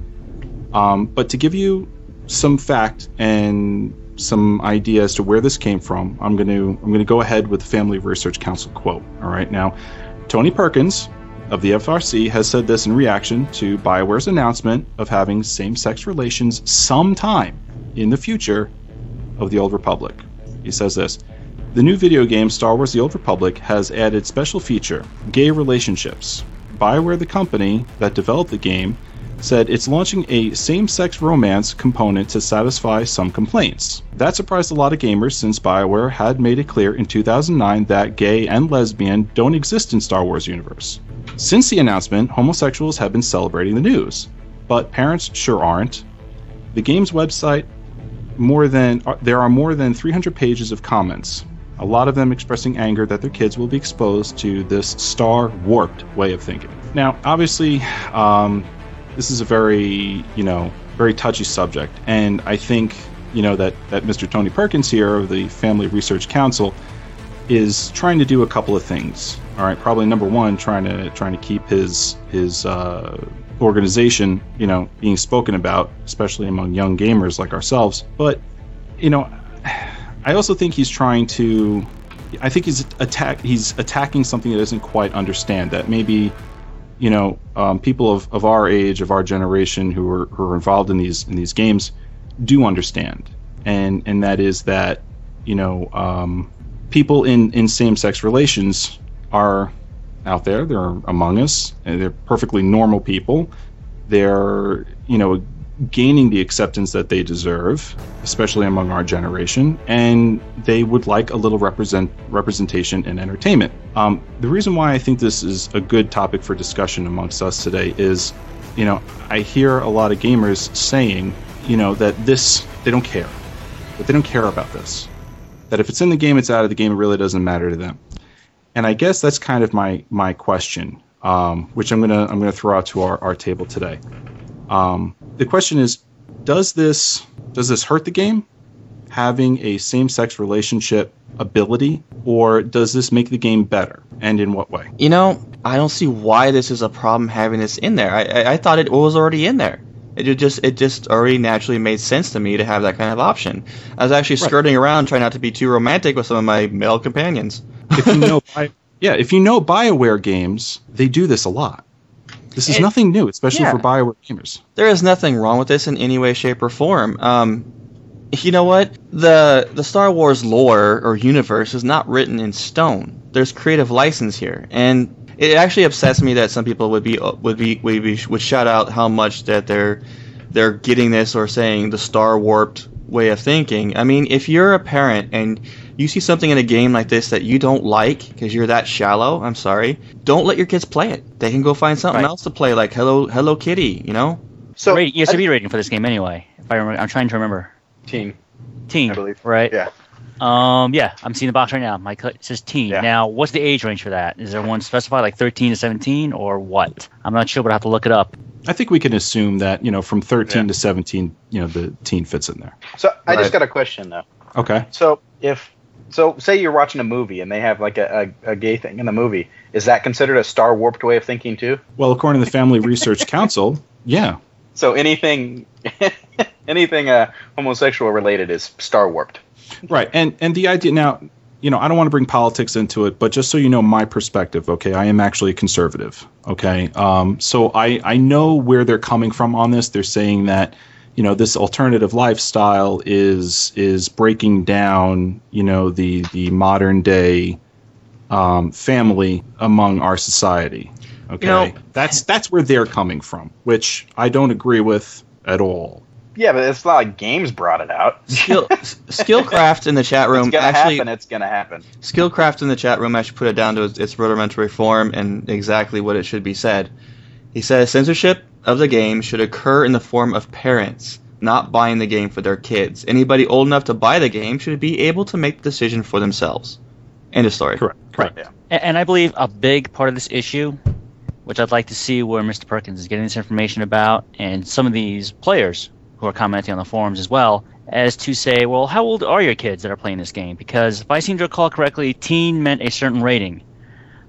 Um, but to give you some fact and some idea as to where this came from, I'm going to I'm going to go ahead with the Family Research Council quote. All right, now Tony Perkins of the FRC has said this in reaction to BioWare's announcement of having same-sex relations sometime in the future of the Old Republic. He says this. The new video game Star Wars The Old Republic has added special feature, gay relationships. BioWare the company that developed the game said it's launching a same sex romance component to satisfy some complaints. That surprised a lot of gamers since BioWare had made it clear in 2009 that gay and lesbian don't exist in Star Wars universe. Since the announcement, homosexuals have been celebrating the news, but parents sure aren't. The game's website more than uh, there are more than 300 pages of comments, a lot of them expressing anger that their kids will be exposed to this star warped way of thinking. Now, obviously, um, this is a very you know very touchy subject, and I think you know that that Mr. Tony Perkins here of the Family Research Council is trying to do a couple of things. All right, probably number one, trying to trying to keep his his uh, organization you know being spoken about, especially among young gamers like ourselves. But you know, I also think he's trying to. I think he's attack. He's attacking something that doesn't quite understand. That maybe you know, um, people of, of our age, of our generation, who are who are involved in these in these games, do understand, and and that is that, you know, um, people in in same sex relations are out there. They're among us. And they're perfectly normal people. They're you know gaining the acceptance that they deserve, especially among our generation, and they would like a little represent representation in entertainment. Um, the reason why I think this is a good topic for discussion amongst us today is, you know, I hear a lot of gamers saying, you know, that this they don't care, that they don't care about this, that if it's in the game, it's out of the game. It really doesn't matter to them. And I guess that's kind of my my question, um, which I'm gonna I'm gonna throw out to our, our table today. Um, the question is, does this does this hurt the game having a same-sex relationship ability, or does this make the game better, and in what way? You know, I don't see why this is a problem having this in there. I, I, I thought it was already in there. It just it just already naturally made sense to me to have that kind of option. I was actually Right. skirting around trying not to be too romantic with some of my male companions. If you know, Bi- yeah, if you know Bioware games, they do this a lot. This is nothing new, especially yeah. for Bioware gamers. There is nothing wrong with this in any way, shape, or form. Um, you know what? The the Star Wars lore or universe is not written in stone. There's creative license here, and it actually upsets me that some people would be would be would, be, would shout out how much that they're they're getting this or saying the star warped way of thinking. I mean, if you're a parent and you see something in a game like this that you don't like because you're that shallow, I'm sorry, don't let your kids play it. They can go find something Right. else to play, like Hello Hello Kitty, you know. So rating, ESRB rating for this game anyway. If I remember, I'm trying to remember. teen, Teen, I believe. right? Yeah. Um, yeah, I'm seeing the box right now. My cut it says teen. Yeah. Now, what's the age range for that? Is there one specified, like 13 to 17, or what? I'm not sure, but I have to look it up. I think we can assume that you know from 13 Yeah. to 17, you know, the teen fits in there. So I Right. just got a question though. Okay. So if So, say you're watching a movie and they have like a, a, a gay thing in the movie. Is that considered a star warped way of thinking too? Well, according to the Family Research Council, yeah. So anything, anything uh, homosexual related is star warped. Right. And and the idea now, you know, I don't want to bring politics into it, but just so you know my perspective, okay, I am actually a conservative. Okay. Um, so I, I know where they're coming from on this. They're saying that, you know, this alternative lifestyle is is breaking down, you know, the the modern day um, family among our society. Okay. You know- that's that's where they're coming from, which I don't agree with at all. Yeah, but it's not like games brought it out. Skill, Skillcraft in the chat room it's gonna actually happen. It's gonna happen. Skillcraft in the chat room actually put it down to its, its rudimentary form and exactly what it should be said. He says censorship of the game should occur in the form of parents not buying the game for their kids. Anybody old enough to buy the game should be able to make the decision for themselves. End of story. Correct. Correct. Yeah. And, and I believe a big part of this issue, which I'd like to see where Mr. Perkins is getting this information about, and some of these players who are commenting on the forums as well, as to say, well, how old are your kids that are playing this game? Because if I seem to recall correctly, teen meant a certain rating.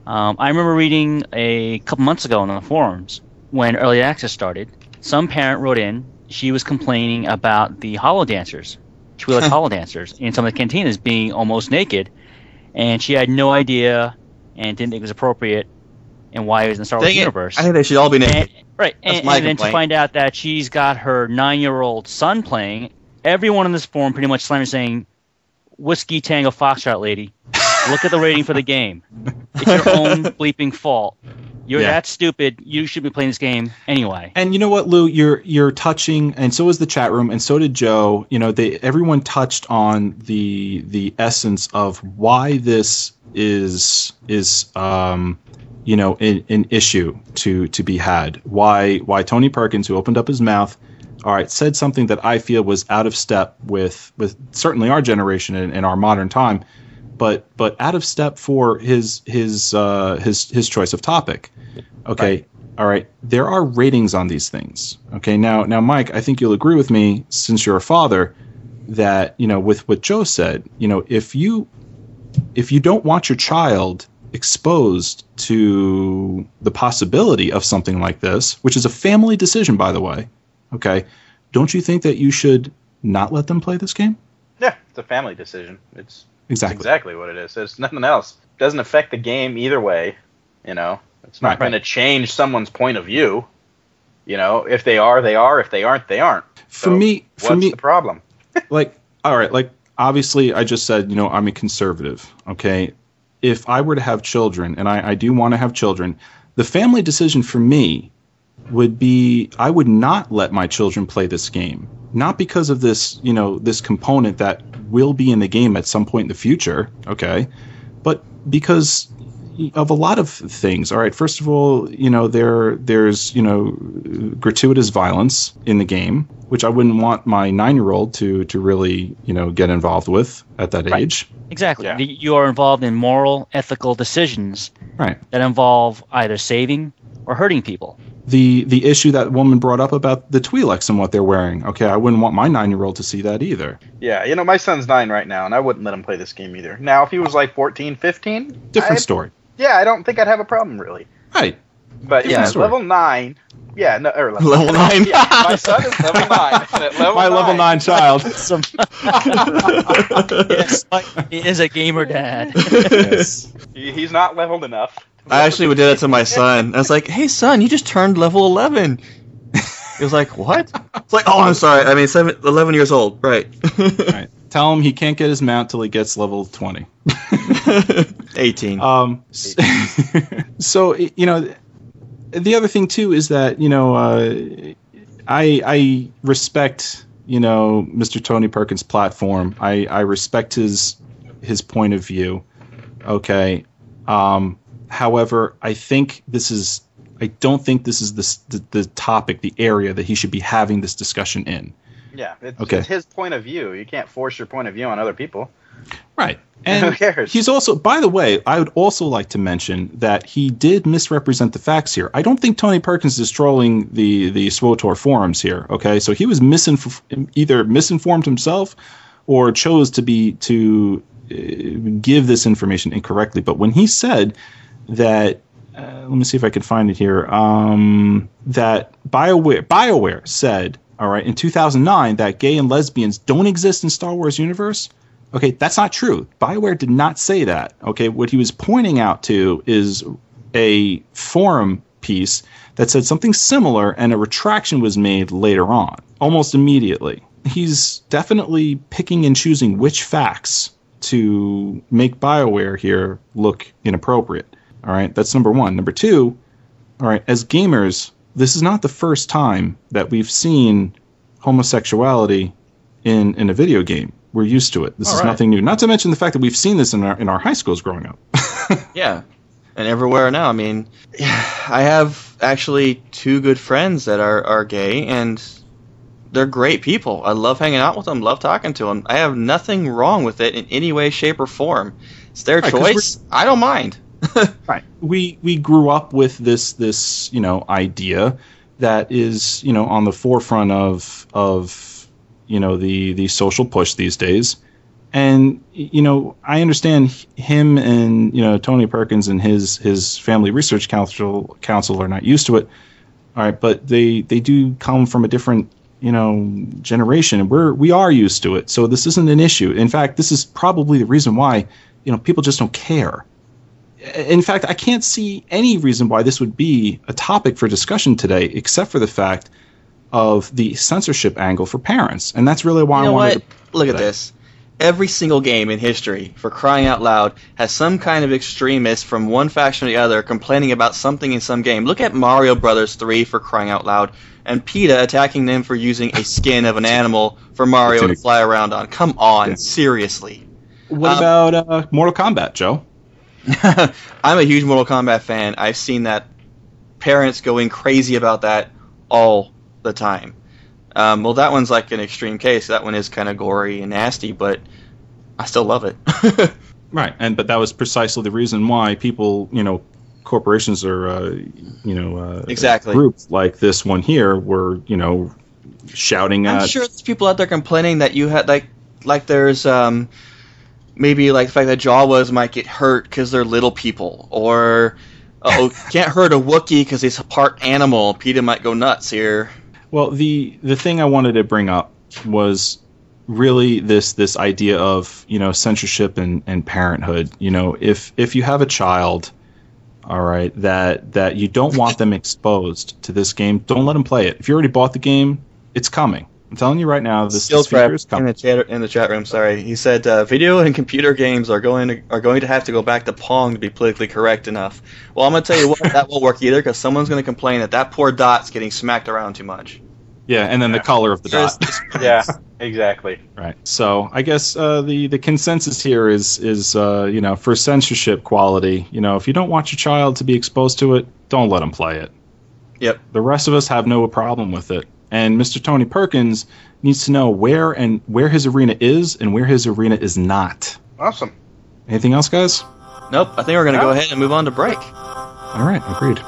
Um, I remember reading a couple months ago on the forums when early access started. Some parent wrote in. She was complaining about the holo dancers, Twi'lek holo dancers, in some of the cantinas being almost naked, and she had no idea and didn't think it was appropriate and why it was in the Star Wars universe. I think they should all be naked. And, right, That's and, my and then to find out that she's got her nine-year-old son playing, everyone in this forum pretty much slammed saying, "Whiskey Tango Foxtrot lady, look at the rating for the game. It's your own bleeping fault. You're Yeah. that stupid. You should be playing this game anyway." And you know what, Lou, you're you're touching, and so is the chat room, and so did Joe. You know, they everyone touched on the the essence of why this is is um, you know an, an issue to to be had. Why why Tony Perkins, who opened up his mouth, all right, said something that I feel was out of step with with certainly our generation and, and our modern time, but but out of step for his his uh, his his choice of topic. Okay. All right. There are ratings on these things. Okay. Now, now, Mike, I think you'll agree with me, since you're a father, that you know, with what Joe said, you know, if you if you don't want your child exposed to the possibility of something like this, which is a family decision, by the way, okay, don't you think that you should not let them play this game? Yeah, it's a family decision. It's Exactly. exactly what it is. It's nothing else. doesn't affect the game either way. You know, it's not Right. going to change someone's point of view. You know, if they are, they are. If they aren't, they aren't. For So, me, for me, the problem? like all right like obviously i just said you know i'm a conservative okay if i were to have children and i, I do want to have children the family decision for me would be i would not let my children play this game not because of this you know this component that will be in the game at some point in the future okay but because of a lot of things. All right, first of all, you know there there's you know gratuitous violence in the game, which I wouldn't want my nine year old to to really you know get involved with at that Right. age. Exactly. Yeah. You are involved in moral, ethical decisions Right. that involve either saving or hurting people. The the issue that woman brought up about the Twi'leks and what they're wearing. Okay, I wouldn't want my nine year old to see that either. Yeah, you know, my son's nine right now, and I wouldn't let him play this game either. Now, if he was like 14, 15, Different I'd- story. Yeah, I don't think I'd have a problem really. Right. But Different yeah, story. level nine. Yeah, no, or level, Level nine. yeah, my son is level nine. Level my level nine child. Some yes, Mike is a gamer dad. yes. He, he's not leveled enough. I actually would do that to my son. I was like, "Hey, son, you just turned level 11." He was like, "What?" It's like, "Oh, I'm sorry. I mean, seven, 11 years old, right?" Right. Tell him he can't get his mount till he gets level twenty. 18. Um, s- so you know, the other thing too is that you know, uh, I I respect you know Mr. Tony Perkins' platform. I I respect his his point of view. Okay. Um, however, I think this is. I don't think this is this, the the topic, the area that he should be having this discussion in. Yeah, it's, Okay. it's his point of view. You can't force your point of view on other people. Right. And Who cares? He's also, by the way, I would also like to mention that he did misrepresent the facts here. I don't think Tony Perkins is trolling the the SWOTOR forums here. Okay, so he was misinf- either misinformed himself or chose to be to uh, give this information incorrectly, but when he said that, uh, let me see if I can find it here, um, that BioWare, BioWare said, all right, in 2009 that gay and lesbians don't exist in Star Wars universe. Okay, that's not true. BioWare did not say that. Okay, what he was pointing out to is a forum piece that said something similar and a retraction was made later on, almost immediately. He's definitely picking and choosing which facts to make BioWare here look inappropriate. All right, that's number one. Number two, all right, as gamers, this is not the first time that we've seen homosexuality in, in a video game. We're used to it. This All is right. nothing new. Not to mention the fact that we've seen this in our in our high schools growing up. Yeah, and everywhere now. I mean, I have actually two good friends that are are gay, and they're great people. I love hanging out with them, love talking to them. I have nothing wrong with it in any way, shape, or form. It's their Right, choice. I don't mind. right. We we grew up with this this you know idea that is you know on the forefront of of you know the the social push these days. And you know i understand him and you know tony perkins and his his family research council council are not used to it. All right. But they they do come from a different you know generation. And we're we are used to it. So this isn't an issue. In fact this is probably the reason why you know people just don't care in fact, I can't see any reason why this would be a topic for discussion today, except for the fact of the censorship angle for parents, and that's really why You I wanted. what? Look at this. Every single game in history, for crying out loud, has some kind of extremist from one faction or the other complaining about something in some game. Look at Mario Brothers 3 for crying out loud, and PETA attacking them for using a skin of an animal for Mario to fly around on. Come on, Yeah. seriously. What Um, about uh, Mortal Kombat, Joe? I'm a huge Mortal Kombat fan. I've seen that parents going crazy about that all the time. Um, well, that one's like an extreme case. That one is kind of gory and nasty, but I still love it. Right, and but that was precisely the reason why people, you know, corporations or uh, you know, uh, Exactly. groups like this one here were, you know, shouting I'm at. sure there's people out there complaining that you had like like there's um maybe like the fact that Jawas might get hurt because they're little people, or oh can't hurt a Wookiee because he's a part animal. PETA might go nuts here. Well, the the thing I wanted to bring up was really this this idea of you know censorship and, and parenthood. You know, if if you have a child, all right, that that you don't want them exposed to this game, don't let them play it. If you already bought the game, it's coming. I'm telling you right now, this, Skill this feature trap is in the chat in the chat room. Sorry, he said uh, video and computer games are going to are going to have to go back to Pong to be politically correct enough. Well, I'm gonna tell you what, that won't work either because someone's gonna complain that that poor dot's getting smacked around too much. Yeah, and then the color of the There's- dot. Yeah, exactly. Right. So I guess uh, the the consensus here is is uh, you know for censorship quality. You know, if you don't want your child to be exposed to it, don't let them play it. Yep. The rest of us have no problem with it. And Mr. Tony Perkins needs to know where and where his arena is and where his arena is not. Awesome. Anything else, guys? Nope. I think we're gonna go ahead and move on to break. All right, agreed.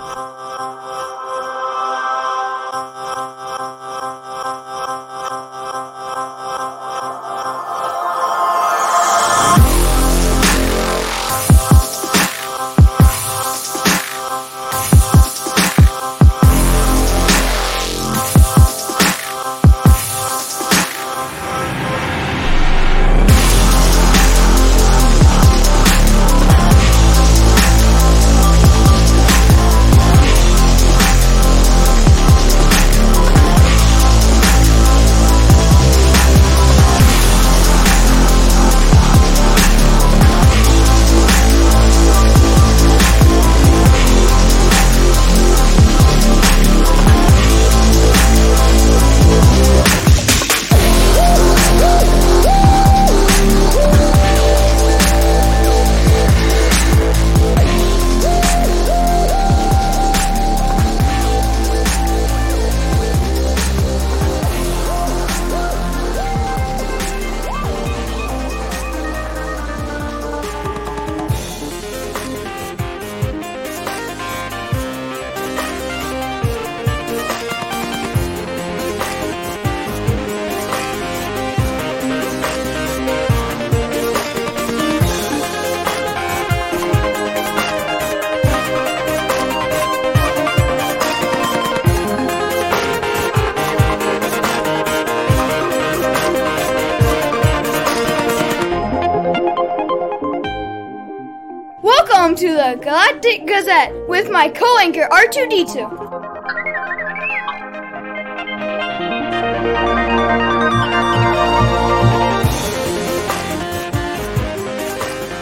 R2D2.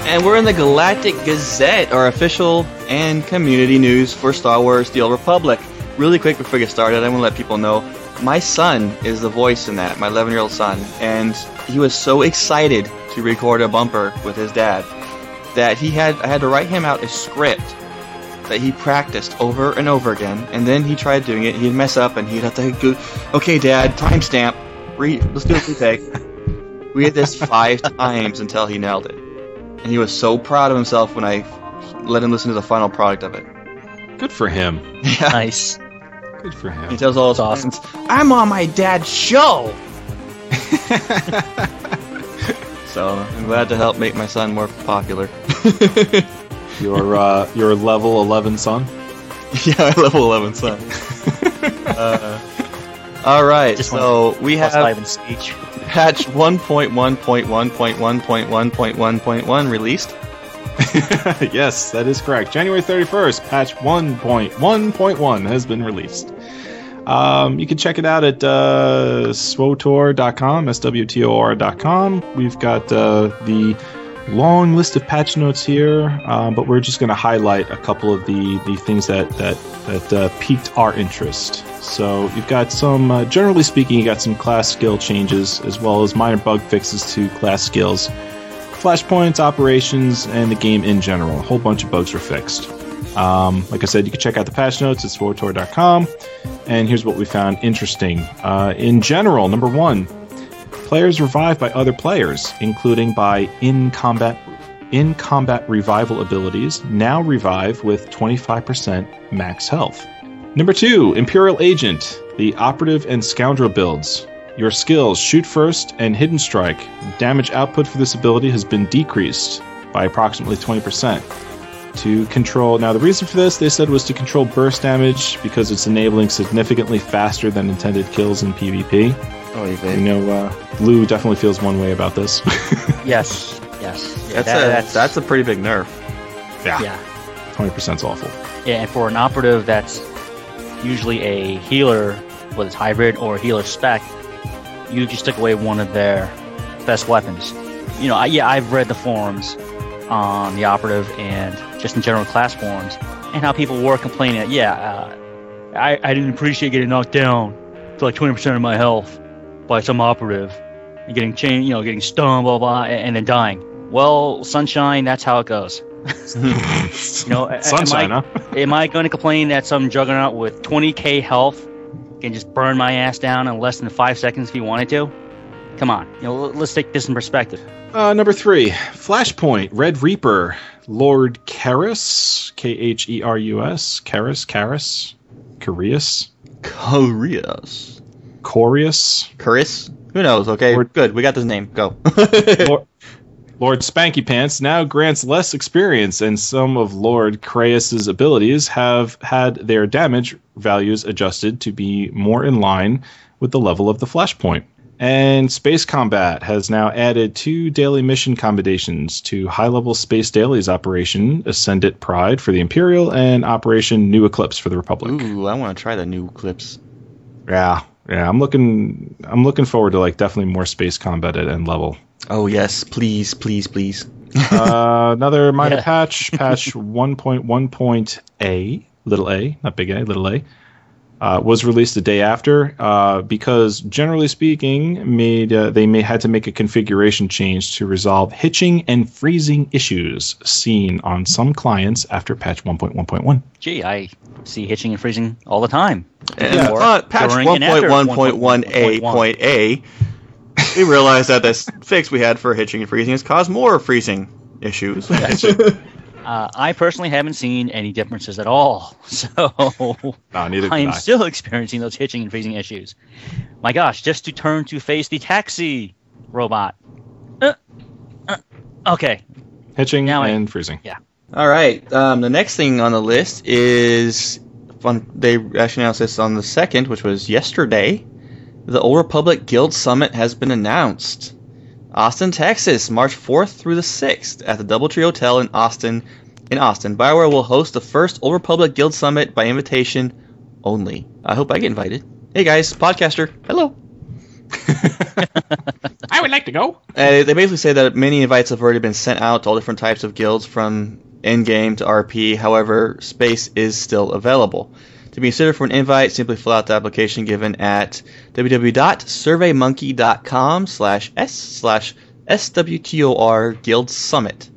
And we're in the Galactic Gazette, our official and community news for Star Wars The Old Republic. Really quick before we get started, I want to let people know my son is the voice in that, my 11 year old son, and he was so excited to record a bumper with his dad that he had I had to write him out a script that he practiced over and over again, and then he tried doing it. He'd mess up, and he'd have to go, "Okay, Dad, timestamp. Re- let's do a retake." we did this five times until he nailed it, and he was so proud of himself when I let him listen to the final product of it. Good for him. Yeah, Nice. Good for him. he him. tells all his That's awesome. "I'm on my dad's show." So I'm glad to help make my son more popular. Your uh, your level 11 son. yeah, level 11 son. uh, all right, Just so we have five in speech. patch 1.1.1.1.1.1.1 released. yes, that is correct. January 31st, patch 1.1.1 has been released. Um, you can check it out at uh, swotor.com, swtor.com. We've got uh, the long list of patch notes here, um, but we're just going to highlight a couple of the, the things that that that uh, piqued our interest. So you've got some, uh, generally speaking, you got some class skill changes as well as minor bug fixes to class skills flashpoints, operations, and the game in general. A whole bunch of bugs were fixed. Um, like I said, you can check out the patch notes at SWORTOR.com. And here's what we found interesting. Uh, in general, number one, players revived by other players, including by in combat in combat revival abilities, now revive with 25% max health. Number two, Imperial Agent, the operative and scoundrel builds. Your skills, shoot first and hidden strike. Damage output for this ability has been decreased by approximately 20%. To control, now the reason for this, they said, was to control burst damage because it's enabling significantly faster than intended kills in PvP. Oh, you You know, uh, Lou definitely feels one way about this. Yes. Yes. Yeah, That's, that- a, that's a pretty big nerf. yeah. Yeah. 20% is awful. Yeah, and for an operative that's usually a healer, whether it's hybrid or healer spec, you just took away one of their best weapons. You know, I, yeah, I've read the forums on the operative and just in general class forums, and how people were complaining that, yeah, uh, I, I didn't appreciate getting knocked down to like 20% of my health by some operative and getting chained, you know, getting stunned, blah, blah, and, and then dying. Well, Sunshine, that's how it goes. You know, a- am I- Sunshine, huh? Am I going to complain that some juggernaut with 20k health can just burn my ass down in less than five seconds if he wanted to? Come on, you know, let's take this in perspective. Uh, number three, Flashpoint, Red Reaper, Lord Karus, K H E R U S, Karus, Karus, Carius, Koreas. Corius, Chris? Who knows? Okay, Or- good. We got this name. Go. Lord, Lord Spanky Pants now grants less experience, and some of Lord Kherus's abilities have had their damage values adjusted to be more in line with the level of the Flashpoint. And Space Combat has now added two daily mission combinations to high level Space Dailies Operation Ascendant Pride for the Imperial and Operation New Eclipse for the Republic. Ooh, I want to try the new Eclipse. Yeah, yeah, I'm looking I'm looking forward to like definitely more space combat at end level. Oh, yes. Please, please, please. uh, another minor Yeah. patch, patch 1.1.a, little a, not big A, little a, uh, was released the day after uh, because, generally speaking, made uh, they may had to make a configuration change to resolve hitching and freezing issues seen on some clients after patch 1.1.1. Gee, I see hitching and freezing all the time. And Yeah. uh, patch During and after 1.1.1a.a, we realized that this fix we had for hitching and freezing has caused more freezing issues. Uh, I personally haven't seen any differences at all, so No, neither I am I. still experiencing those hitching and freezing issues. My gosh, just to turn to face the taxi robot. Uh, uh, okay, Hitching Now I- and freezing. Yeah. All right. Um, the next thing on the list is fun. They actually announced this on the second, which was yesterday. The Old Republic Guild Summit has been announced. Austin, Texas, March 4th through the 6th at the DoubleTree Hotel in Austin, in Austin, Bioware will host the first Old Republic Guild Summit by invitation only. I hope I get invited. Hey guys, podcaster, hello. I would like to go. Uh, they basically say that many invites have already been sent out to all different types of guilds from in-game to RP. However, space is still available. To be considered for an invite, simply fill out the application given at www.surveymonkey.com slash s slash swtor guild summit.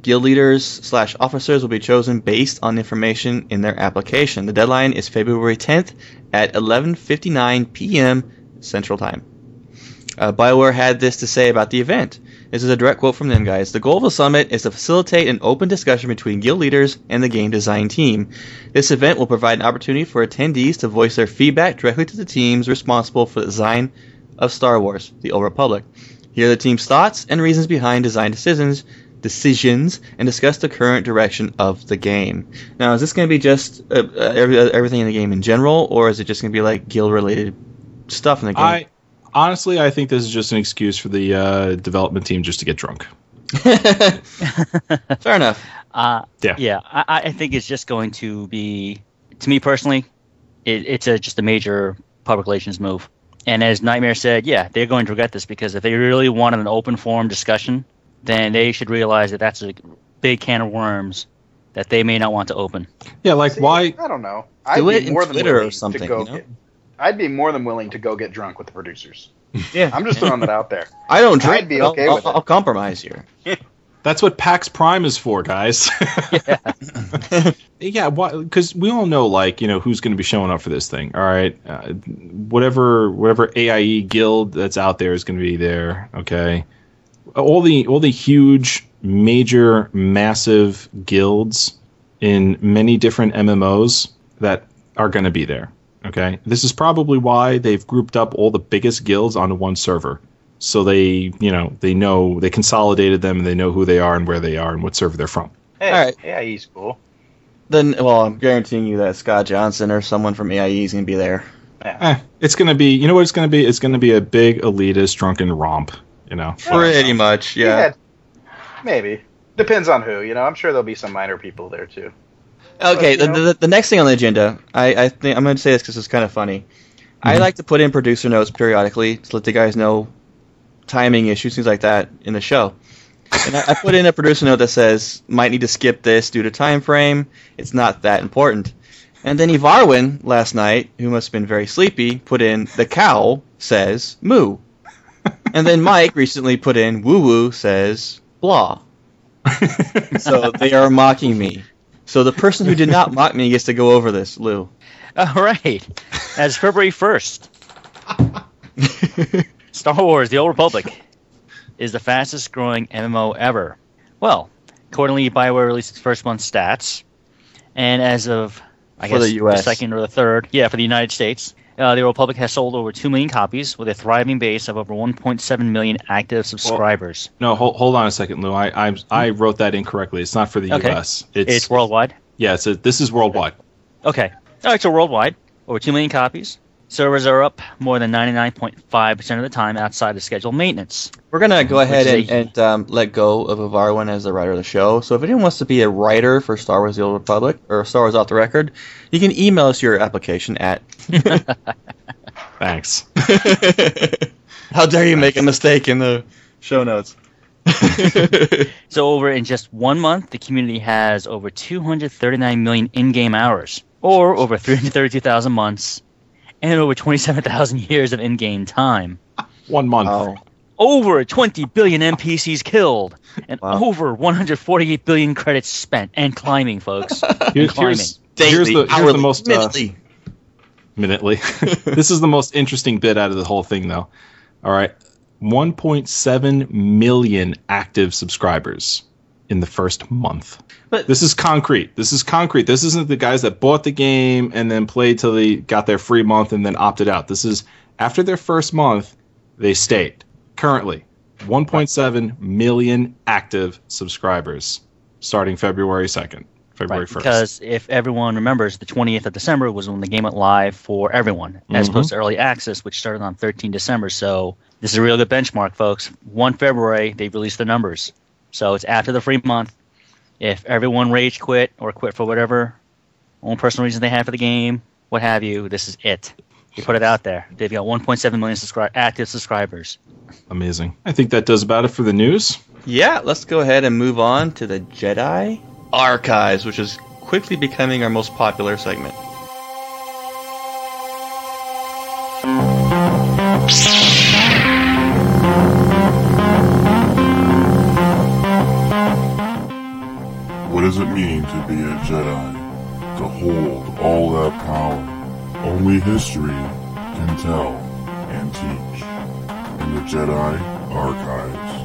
Guild leaders slash officers will be chosen based on information in their application. The deadline is February 10th at 11:59 p.m. Central Time. Uh, BioWare had this to say about the event. This is a direct quote from them, guys. The goal of the summit is to facilitate an open discussion between guild leaders and the game design team. This event will provide an opportunity for attendees to voice their feedback directly to the teams responsible for the design of Star Wars: The Old Republic. Hear the team's thoughts and reasons behind design decisions, decisions, and discuss the current direction of the game. Now, is this going to be just uh, uh, every, uh, everything in the game in general, or is it just going to be like guild-related stuff in the game? I honestly, I think this is just an excuse for the uh, development team just to get drunk. Fair enough. Uh, Yeah. yeah. I, I think it's just going to be, to me personally, it, it's a, just a major public relations move. And as Nightmare said, yeah, they're going to regret this because if they really wanted an open forum discussion, then they should realize that that's a big can of worms that they may not want to open. Yeah, like See, why? I don't know. Do I'd it in more than Twitter or something, To go you know? get, I'd be more than willing to go get drunk with the producers. Yeah. I'm just throwing that out there. I don't drink. I'd be but I'll- okay I'll, it. I'll compromise here. That's what PAX Prime is for, guys. yeah, because we all know, like, you know, who's going to be showing up for this thing. All right, uh, whatever, whatever AIE guild that's out there is going to be there. Okay, all the all the huge, major, massive guilds in many different MMOs that are going to be there. Okay, this is probably why they've grouped up all the biggest guilds onto one server so they you know they know they consolidated them and they know who they are and where they are and what server they're from Hey, All right. yeah, he's cool. Then, well, I'm guaranteeing you that Scott Johnson or someone from AIE is going to be there. eh, it's gonna be you know what it's gonna be it's gonna be a big elitist drunken romp you know Pretty much, yeah. maybe depends on who. You know, I'm sure there'll be some minor people there too. Okay, But, the, the, the next thing on the agenda, I, I think I'm going to say this because it's kind of funny. I Mhm. like to put in producer notes periodically to let the guys know timing issues, things like that, in the show. And I, I put in a producer note that says might need to skip this due to time frame. It's not that important. And then Evarwin last night, who must have been very sleepy, put in the cow says moo. and then Mike recently put in woo woo says blah. So they are mocking me. So the person who did not mock me gets to go over this, Lou. All right. As February 1st, Star Wars The Old Republic is the fastest growing MMO ever. Well, accordingly, BioWare released its first month stats. And as of, I For guess, the US. second or the third, yeah, for the United States, uh, The Republic has sold over 2 million copies with a thriving base of over 1.7 million active subscribers. no hold, hold on a second lou i i, I wrote that incorrectly it's not for the Okay. us it's, it's worldwide. yeah it's a, this is worldwide Okay. All right, so worldwide, over 2 million copies. Servers are up more than 99.5% of the time outside of scheduled maintenance. We're gonna go ahead and, they- and um, let go of Evarwin as the writer of the show. So if anyone wants to be a writer for Star Wars: The Old Republic or Star Wars Off the Record, you can email us your application at. thanks How dare you make a mistake in the show notes? So over in just one month, the community has over 239 million in-game hours, or over 332,000 months, and over 27,000 years of in-game time. one month Wow. Over 20 billion NPCs killed, and Wow. over 148 billion credits spent and climbing, folks. Here- climbing. here's, here's the, here's the hourly, most uh, minutely. minutely. this is the most interesting bit out of the whole thing, though. All right, 1.7 million active subscribers in the first month. But- this is concrete. This is concrete. This isn't the guys that bought the game and then played till they got their free month and then opted out. This is after their first month, they stayed. Currently, 1.7 million active subscribers starting February 2nd, February Right, 1st. because if everyone remembers, the 20th of December was when the game went live for everyone, as Mhm. opposed to early access, which started on 13 December. So this is a real good benchmark, folks. 1 February, they released the numbers. So it's after the free month, if everyone rage quit or quit for whatever own personal reason they had for the game, what have you, this is it. You put it out there. They've got 1.7 million subscri- active subscribers. Amazing. I think that does about it for the news. Yeah, let's go ahead and move on to the Jedi Archives, which is quickly becoming our most popular segment. To be a Jedi? To hold all that power? Only history can tell and teach. In the Jedi Archives.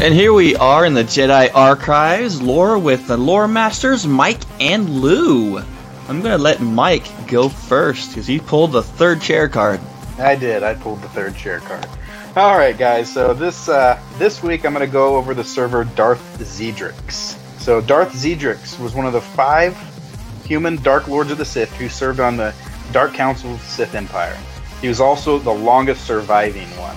And here we are in the Jedi Archives, lore with the lore masters Mike and Lou. I'm gonna let Mike go first because he pulled the third chair card. I did. I pulled the third chair card. All right, guys. So this uh, this week I'm to go over the server Darth Xedrix. So Darth Xedrix was one of the five human Dark Lords of the Sith who served on the Dark Council of the Sith Empire. He was also the longest surviving one.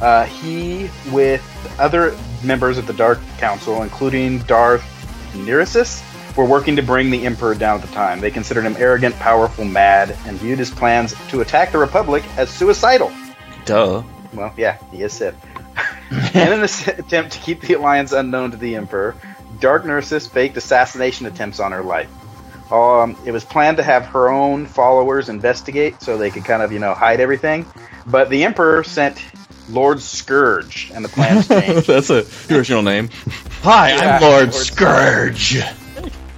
Uh, he, with other members of the Dark Council, including Darth Nyriss, were working to bring the Emperor down at the time. They considered him arrogant, powerful, mad, and viewed his plans to attack the Republic as suicidal. Duh. Well, yeah, he is Sith. in an attempt to keep the Alliance unknown to the Emperor, Darth Nyriss faked assassination attempts on her life. Um, it was planned to have her own followers investigate so they could kind of, you know, hide everything. But the Emperor sent Lord Scourge, and the plans changed. That's a original name. Hi, Yeah, I'm Lord Lord Scourge.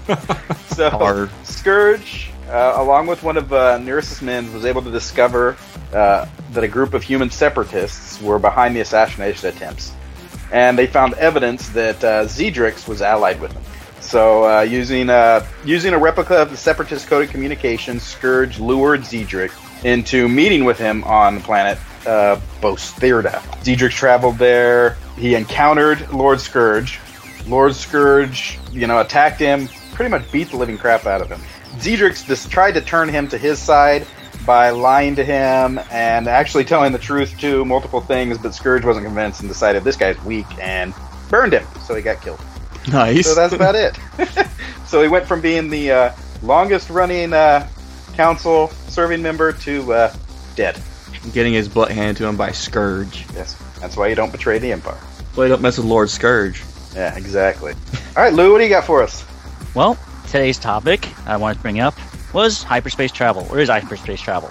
so Or- Scourge, uh, along with one of uh, Nyriss' men, was able to discover uh, that a group of human separatists were behind the assassination attempts, and they found evidence that uh, Xedrix was allied with them. So, uh, using uh, using a replica of the separatist coded communication, Scourge lured Xedrix into meeting with him on the planet uh, Bosthirda. Xedrix traveled there. He encountered Lord Scourge. Lord Scourge, you know, attacked him, pretty much beat the living crap out of him. Xedrix just tried to turn him to his side by lying to him and actually telling the truth to multiple things, but Scourge wasn't convinced and decided this guy's weak and burned him, so he got killed. Nice. So that's about it. so he went from being the uh, longest running uh, council serving member to uh, dead. Getting his butt handed to him by Scourge. Yes, that's why you don't betray the Empire. Well, don't mess with Lord Scourge. Yeah, exactly. All right, Lou, what do you got for us? Well, today's topic I wanted to bring up was hyperspace travel. Or is hyperspace travel?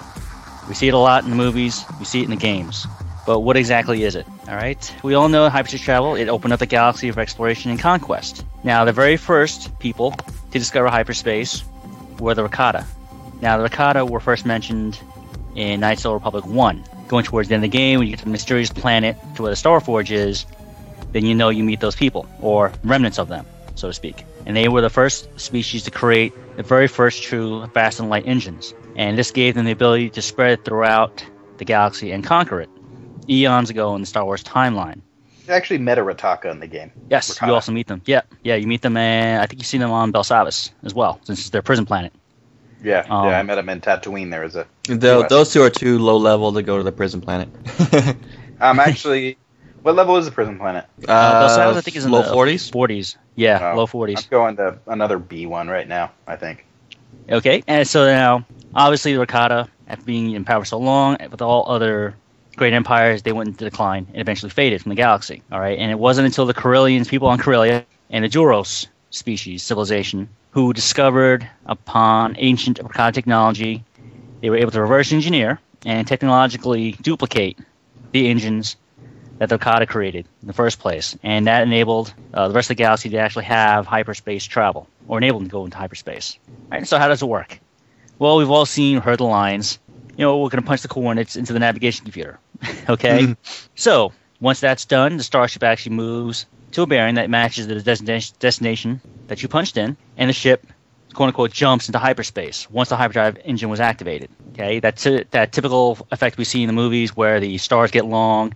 We see it a lot in the movies, we see it in the games. But what exactly is it? All right. We all know hyperspace travel. It opened up the galaxy for exploration and conquest. Now, the very first people to discover hyperspace were the Rakata. Now, the Rakata were first mentioned in Knights of the Republic 1. Going towards the end of the game, when you get to the mysterious planet to where the Starforge is, then you know you meet those people, or remnants of them, so to speak. And they were the first species to create the very first true fast and light engines. And this gave them the ability to spread throughout the galaxy and conquer it eons ago in the Star Wars timeline. You actually met a Rataka in the game. Yes, Rakata. you also meet them. Yeah, yeah, you meet them, and I think you see them on Belsavis as well, since it's their prison planet. Yeah, Um, yeah, I met him in Tatooine. There was a. Tho- those two are too low level to go to the prison planet. I'm actually. What level is the prison planet? Uh, Belsavis, I think, is in low the 40s. 40s. Yeah, Oh, low I'm 40s. going to another B one right now. I think. Okay, and so now, obviously, the Rakata, after being in power so long, with all other great empires, they went into decline and eventually faded from the galaxy. All right, and it wasn't until the Corellians, people on Corellia, and the Duros species civilization, who discovered upon ancient Rakata technology, they were able to reverse engineer and technologically duplicate the engines that the Rakata created in the first place, and that enabled uh, the rest of the galaxy to actually have hyperspace travel, or enabled them to go into hyperspace. All right, so how does it work? Well, we've all seen, heard the lines. You know, we're going to punch the coordinates into the navigation computer. okay? so, once that's done, the starship actually moves to a bearing that matches the destina- destination that you punched in, and the ship, quote unquote, jumps into hyperspace once the hyperdrive engine was activated. Okay? That's it- that typical effect we see in the movies where the stars get long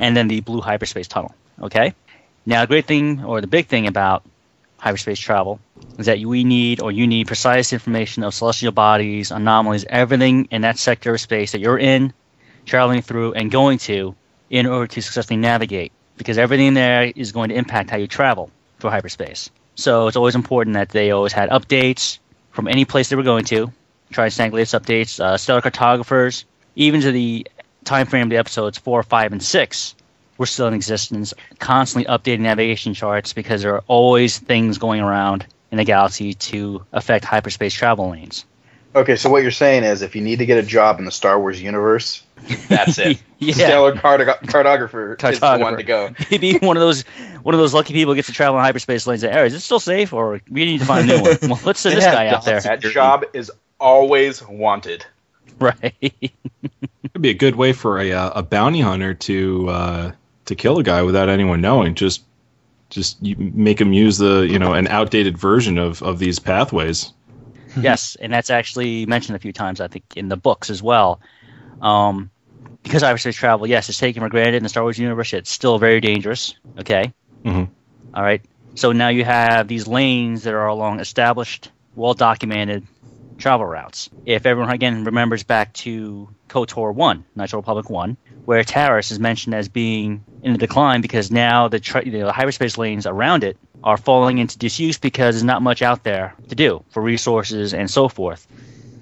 and then the blue hyperspace tunnel. Okay? Now, the great thing, or the big thing about hyperspace travel is that we need or you need precise information of celestial bodies, anomalies, everything in that sector of space that you're in, traveling through, and going to in order to successfully navigate. Because everything there is going to impact how you travel through hyperspace. So it's always important that they always had updates from any place they were going to. Try snag latest updates, uh, stellar cartographers, even to the time frame of the episodes four, five, and six were still in existence, constantly updating navigation charts because there are always things going around in the galaxy to affect hyperspace travel lanes. Okay, so what you're saying is, if you need to get a job in the Star Wars universe, that's it. Yeah. Stellar cartog- cartographer, is the one to go. Maybe one of those one of those lucky people gets to travel in hyperspace lanes. Hey, is it still safe, or we need to find a new one? Well, let's send this guy out there. That job is always wanted. Right. It'd be a good way for a uh, a bounty hunter to uh, to kill a guy without anyone knowing. Just just you make him use the you know an outdated version of of these pathways. yes, and that's actually mentioned a few times, I think, in the books as well. Um, because hyperspace travel, yes, it's taken for granted in the Star Wars universe. It's still very dangerous. Okay. Mhm. All right. So now you have these lanes that are along established, well documented travel routes. If everyone again remembers back to KOTOR 1, Nitro Republic 1, where Taris is mentioned as being in the decline because now the, tra- the hyperspace lanes around it are falling into disuse because there's not much out there to do for resources and so forth.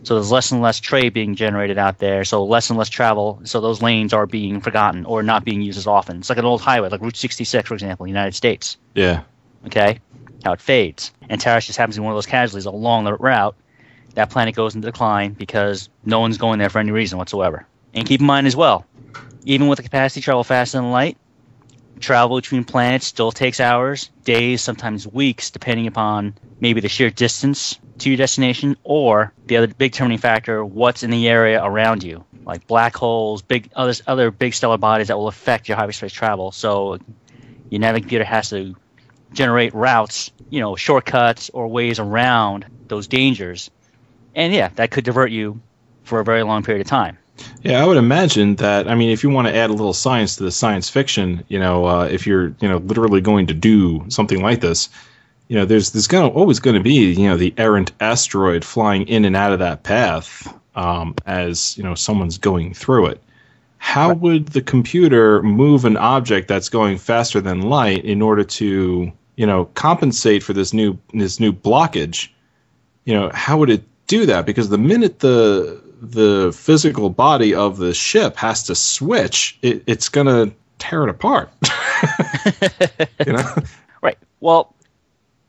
So there's less and less trade being generated out there, so less and less travel. So those lanes are being forgotten or not being used as often. It's like an old highway, like Route 66, for example, in the United States Yeah. okay? How it fades. And Taris just happens to be one of those casualties along the route. That planet goes into decline because no one's going there for any reason whatsoever. And keep in mind as well, even with the capacity to travel faster than light, travel between planets still takes hours, days, sometimes weeks, depending upon maybe the sheer distance to your destination or the other big determining factor, what's in the area around you, like black holes, big other other big stellar bodies that will affect your hyperspace travel. So your navigating computer has to generate routes, you know, shortcuts or ways around those dangers. And yeah, that could divert you for a very long period of time. Yeah, I would imagine that. I mean, if you want to add a little science to the science fiction, you know, uh, if you're, you know, literally going to do something like this, you know, there's there's gonna always going to be, you know, the errant asteroid flying in and out of that path um, as you know someone's going through it. How would the computer move an object that's going faster than light in order to, you know, compensate for this new this new blockage? You know, how would it do that? Because the minute the the physical body of the ship has to switch, it, it's gonna tear it apart. you know? Right. Well,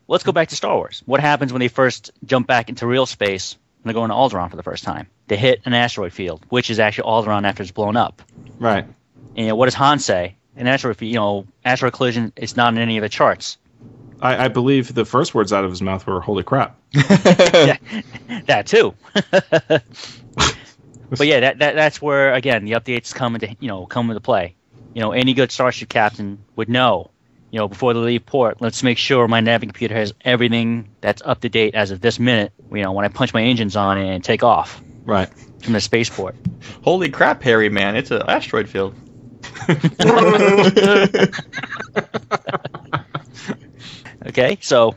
let's go back to Star Wars. What happens when they first jump back into real space and they're going to Alderaan for the first time? They hit an asteroid field, which is actually Alderaan after it's blown up. Right. And you know, what does Han say? An asteroid, you know, asteroid collision is not in any of the charts. I, I believe the first words out of his mouth were "Holy crap!" yeah, that too. but yeah, that, that that's where again the updates come into you know come into play. You know, any good starship captain would know. You know, before they leave port, let's make sure my navigation computer has everything that's up to date as of this minute. You know, when I punch my engines on and take off Right. from the spaceport. Holy crap, Harry, man! It's an asteroid field. Okay, so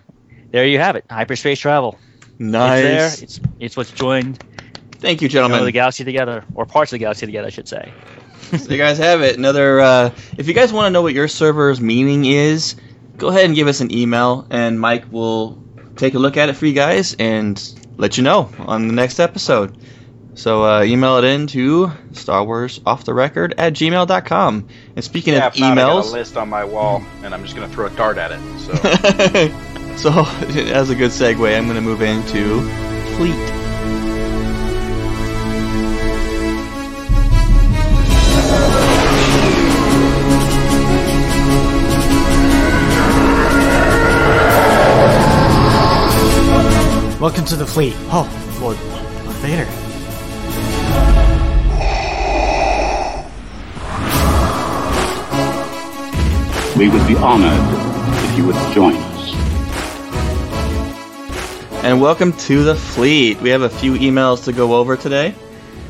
there you have it. Hyperspace travel. Nice. It's there. It's it's what's joined Thank you, you know, gentlemen. the galaxy together, or parts of the galaxy together, I should say. So you guys have it. Another. Uh, if you guys want to know what your server's meaning is, go ahead and give us an email, and Mike will take a look at it for you guys and let you know on the next episode. So uh, email it in to Star Wars Off the Record at gmail.com. And speaking Yeah, of if not, I got a list on my wall, and I'm just gonna throw a dart at it. So so as a good segue, I'm going to move into Fleet. Welcome to the fleet. Oh, Lord, Lord Vader. We would be honored if you would join us. And welcome to the fleet. We have a few emails to go over today.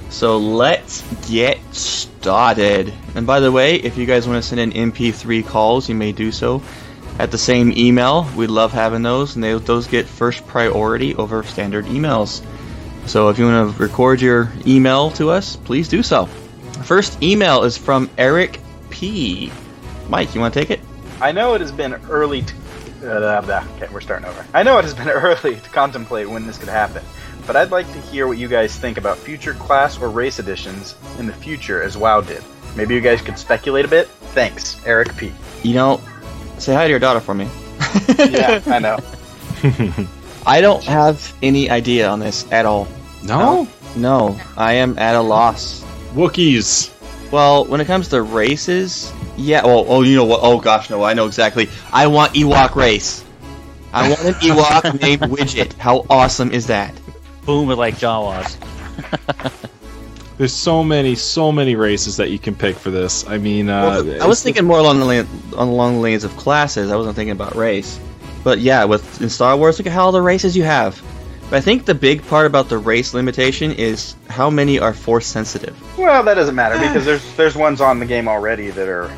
So let's get started. And by the way, if you guys want to send in MP3 calls, you may do so at the same email. We love having those, and they, those get first priority over standard emails. So if you want to record your email to us, please do so. First email is from Eric P. Mike, you want to take it? I know it has been early to. Uh, blah, okay, we're starting over. I know it has been early to contemplate when this could happen, but I'd like to hear what you guys think about future class or race editions in the future as WoW did. Maybe you guys could speculate a bit? Thanks, Eric P. You know, say hi to your daughter for me. Yeah, I know. I don't have any idea on this at all. No? No, I am at a loss. Wookiees. Well, when it comes to races, yeah. Oh, oh, you know what? Oh gosh, no, I know exactly. I want Ewok race. I want an Ewok named Widget. How awesome is that? Boom with like Jawas. There's so many, so many races that you can pick for this. I mean, uh, Well, I was thinking more along the lane, along the lanes of classes. I wasn't thinking about race. But yeah, with in Star Wars, look at how all the races you have. But I think the big part about the race limitation is how many are force sensitive. Well, that doesn't matter because there's there's ones on the game already that are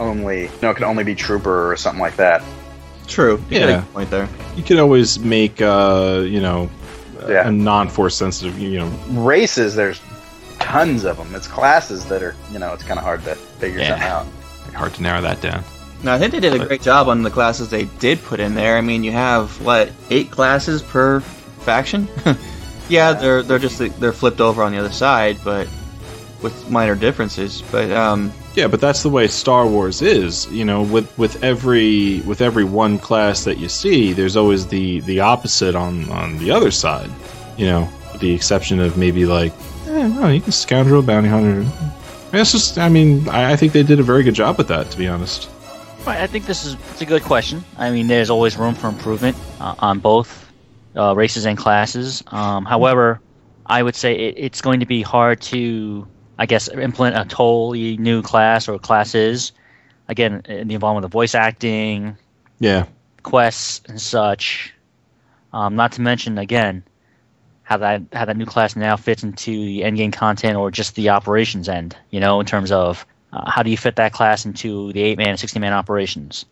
only no, it could only be trooper or something like that. True. You Yeah. good point there. you could always make, uh, you know, Yeah. a non-force sensitive, you know, Races, there's tons of them. It's classes that are you know it's kind of hard to figure Yeah. something out. hard to narrow that down. No, I think they did a great job on the classes they did put in there. I mean, you have what eight classes per faction. yeah, they're they're just they're flipped over on the other side, but with minor differences. But um, Yeah, but that's the way Star Wars is. You know, with with every with every one class that you see, there's always the the opposite on on the other side. You know, the exception of maybe like, eh, you can scoundrel bounty hunter. It's just, I mean, I, I think they did a very good job with that, to be honest. Right, I think this is it's a good question. I mean, there's always room for improvement uh, on both uh, races and classes. Um, however, I would say it, it's going to be hard to, I guess, implement a totally new class or classes. Again, in the involvement of voice acting, Yeah, quests, and such. Um, not to mention, again, how that how that new class now fits into the end game content or just the operations end. You know, in terms of uh, how do you fit that class into the eight man and sixteen man operations?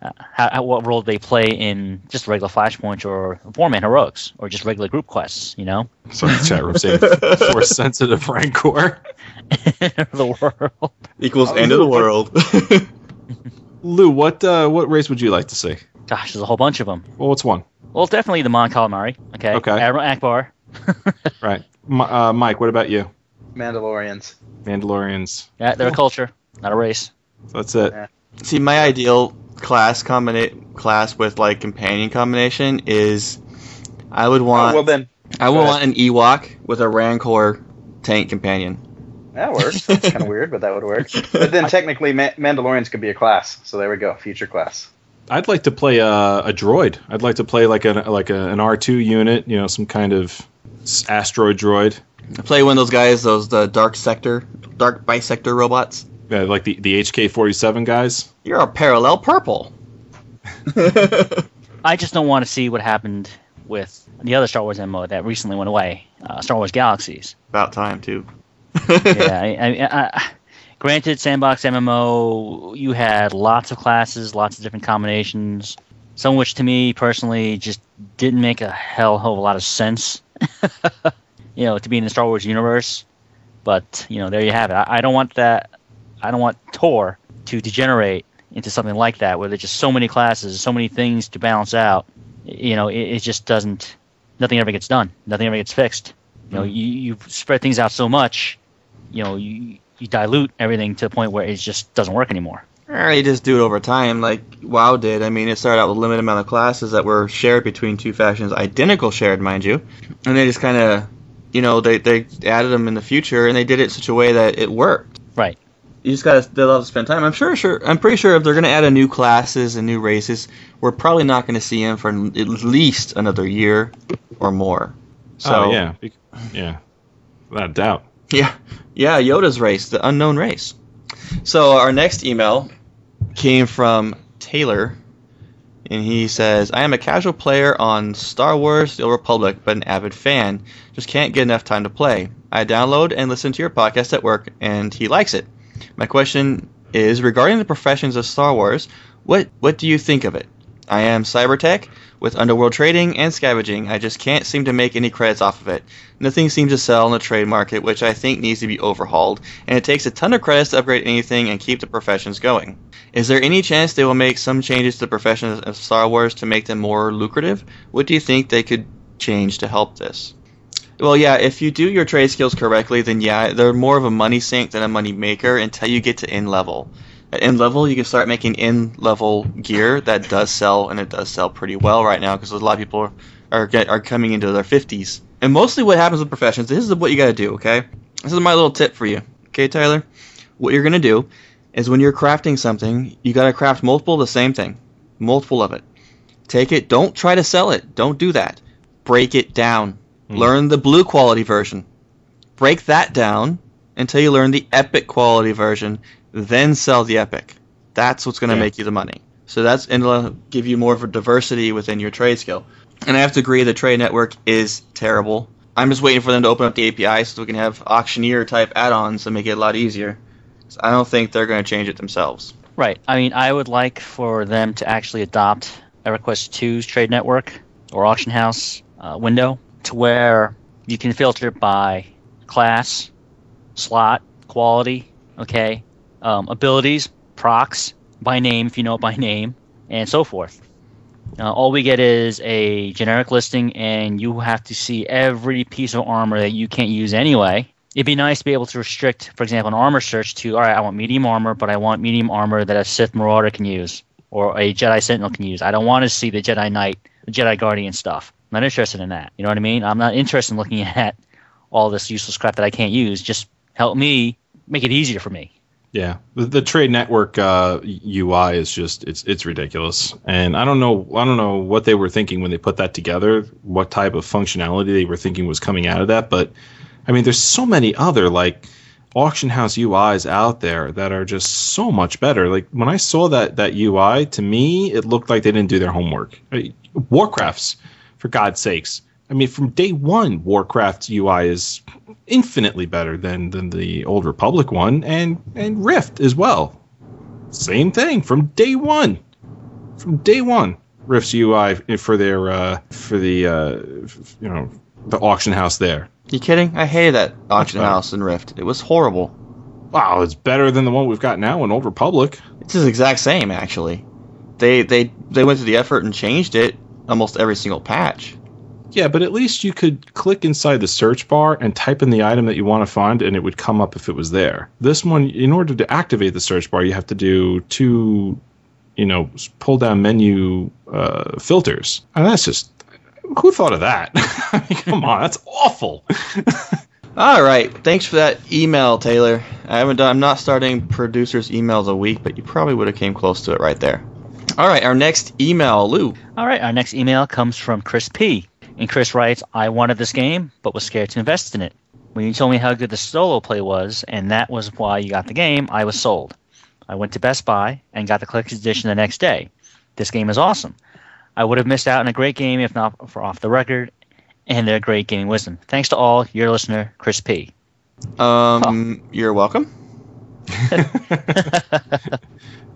Uh, how, how, what role do they play in just regular flashpoints or four man heroics or just regular group quests? You know, sorry, chat room saying force sensitive rancor. the world. equals Oh, end of the world. Lou, what uh, what race would you like to see? Gosh, there's a whole bunch of them. Well, what's one? Well, definitely the Mon Calamari. Okay. Okay. Admiral Ackbar. Right, M- uh, Mike. What about you? Mandalorians. Mandalorians. Yeah, they're a culture, not a race. That's it. Yeah. See, my ideal class combina- class with like companion combination is I would Oh, want well then I would want an Ewok with a Rancor tank companion. That works. That's kind of weird, but that would work. But then technically, Ma- Mandalorians could be a class. So there we go, future class. I'd like to play a, a droid. I'd like to play like an like a, an R two unit. You know, some kind of asteroid droid. Play one of those guys, those the dark sector, dark bisector robots. Yeah, like the the HK forty seven guys. You're a parallel purple. I just don't want to see what happened with the other Star Wars MMO that recently went away, uh, Star Wars Galaxies. About time too. yeah, I, I, I, granted, sandbox MMO, you had lots of classes, lots of different combinations. Some of which, to me personally, just didn't make a hell of a lot of sense. you know, to be in the Star Wars universe. But you know, there you have it. I, I don't want that. I don't want Tor to degenerate into something like that, where there's just so many classes, so many things to balance out. You know, it, it just doesn't. Nothing ever gets done. Nothing ever gets fixed. You know, mm-hmm. you you spread things out so much. You know, you you dilute everything to the point where it just doesn't work anymore. Or you just do it over time, like WoW did. I mean, it started out with a limited amount of classes that were shared between two factions, identical shared, mind you, and they just kind of, you know, they they added them in the future, and they did it in such a way that it worked. Right. You just gotta they'll have to spend time. I'm sure, sure, I'm pretty sure if they're gonna add a new classes and new races, we're probably not gonna see them for at least another year or more. Oh, so oh yeah, yeah, without a doubt. Yeah, yeah, Yoda's race, the unknown race. So our next email came from Taylor, and he says, "I am a casual player on Star Wars: The Old Republic, but an avid fan. Just can't get enough time to play. I download and listen to your podcast at work, and he likes it. My question is regarding the professions of Star Wars. What what do you think of it? I am Cybertech with Underworld Trading and Scavenging. I just can't seem to make any credits off of it. Nothing seems to sell in the trade market, which I think needs to be overhauled, and it takes a ton of credits to upgrade anything and keep the professions going. Is there any chance they will make some changes to the professions of Star Wars to make them more lucrative? What do you think they could change to help this? Well, yeah, if you do your trade skills correctly, then yeah, they're more of a money sink than a money maker until you get to end level. At end level, you can start making end level gear that does sell, and it does sell pretty well right now because a lot of people are are, get, are coming into their 50s. And mostly, what happens with professions, this is what you got to do. Okay, this is my little tip for you. Okay, Tyler, what you're gonna do is when you're crafting something, you got to craft multiple of the same thing, multiple of it. Take it. Don't try to sell it. Don't do that. Break it down. Hmm. Learn the blue quality version. Break that down until you learn the epic quality version. Then sell the epic. That's what's going to Yeah. make you the money. So that's and it'll give you more of a diversity within your trade skill. And I have to agree, the trade network is terrible. I'm just waiting for them to open up the API so we can have auctioneer type add-ons to make it a lot easier. 'Cause I don't think they're going to change it themselves. Right. I mean, I would like for them to actually adopt EverQuest 2's trade network or auction house uh, window to where you can filter by class, slot, quality, okay, um, abilities, procs, by name if you know it by name, and so forth. Uh, all we get is a generic listing, and you have to see every piece of armor that you can't use anyway. It'd be nice to be able to restrict, for example, an armor search to, all right, I want medium armor, but I want medium armor that a Sith Marauder can use or a Jedi Sentinel can use. I don't want to see the Jedi Knight, the Jedi Guardian stuff. I'm not interested in that. You know what I mean? I'm not interested in looking at all this useless crap that I can't use. Just help me make it easier for me. Yeah, the, the trade network uh, UI is just it's it's ridiculous, and I don't know I don't know what they were thinking when they put that together. What type of functionality they were thinking was coming out of that, but I mean, there's so many other like auction house UIs out there that are just so much better. Like when I saw that that UI, to me, it looked like they didn't do their homework. I mean, Warcrafts, for God's sakes. I mean, from day one, Warcraft's UI is infinitely better than than the Old Republic one, and and Rift as well. Same thing from day one. From day one, Rift's UI for their uh, for the uh, you know the auction house there. You kidding? I hated that auction house in Rift. It was horrible. Wow, it's better than the one we've got now in Old Republic. It's the exact same actually. They they they went to the effort and changed it almost every single patch. Yeah, but at least you could click inside the search bar and type in the item that you want to find, and it would come up if it was there. This one, in order to activate the search bar, you have to do two, you know, pull down menu uh, filters. And that's just who thought of that? I mean, come on, that's awful. All right, thanks for that email, Taylor. I haven't done. I'm not starting producers' emails a week, but you probably would have came close to it right there. All right, our next email, Lou. All right, our next email comes from Chris P. And Chris writes, I wanted this game, but was scared to invest in it. When you told me how good the solo play was, and that was why you got the game, I was sold. I went to Best Buy and got the collector's edition the next day. This game is awesome. I would have missed out on a great game if not for Off the Record and their great gaming wisdom. Thanks to all, your listener, Chris P. Um, you're welcome.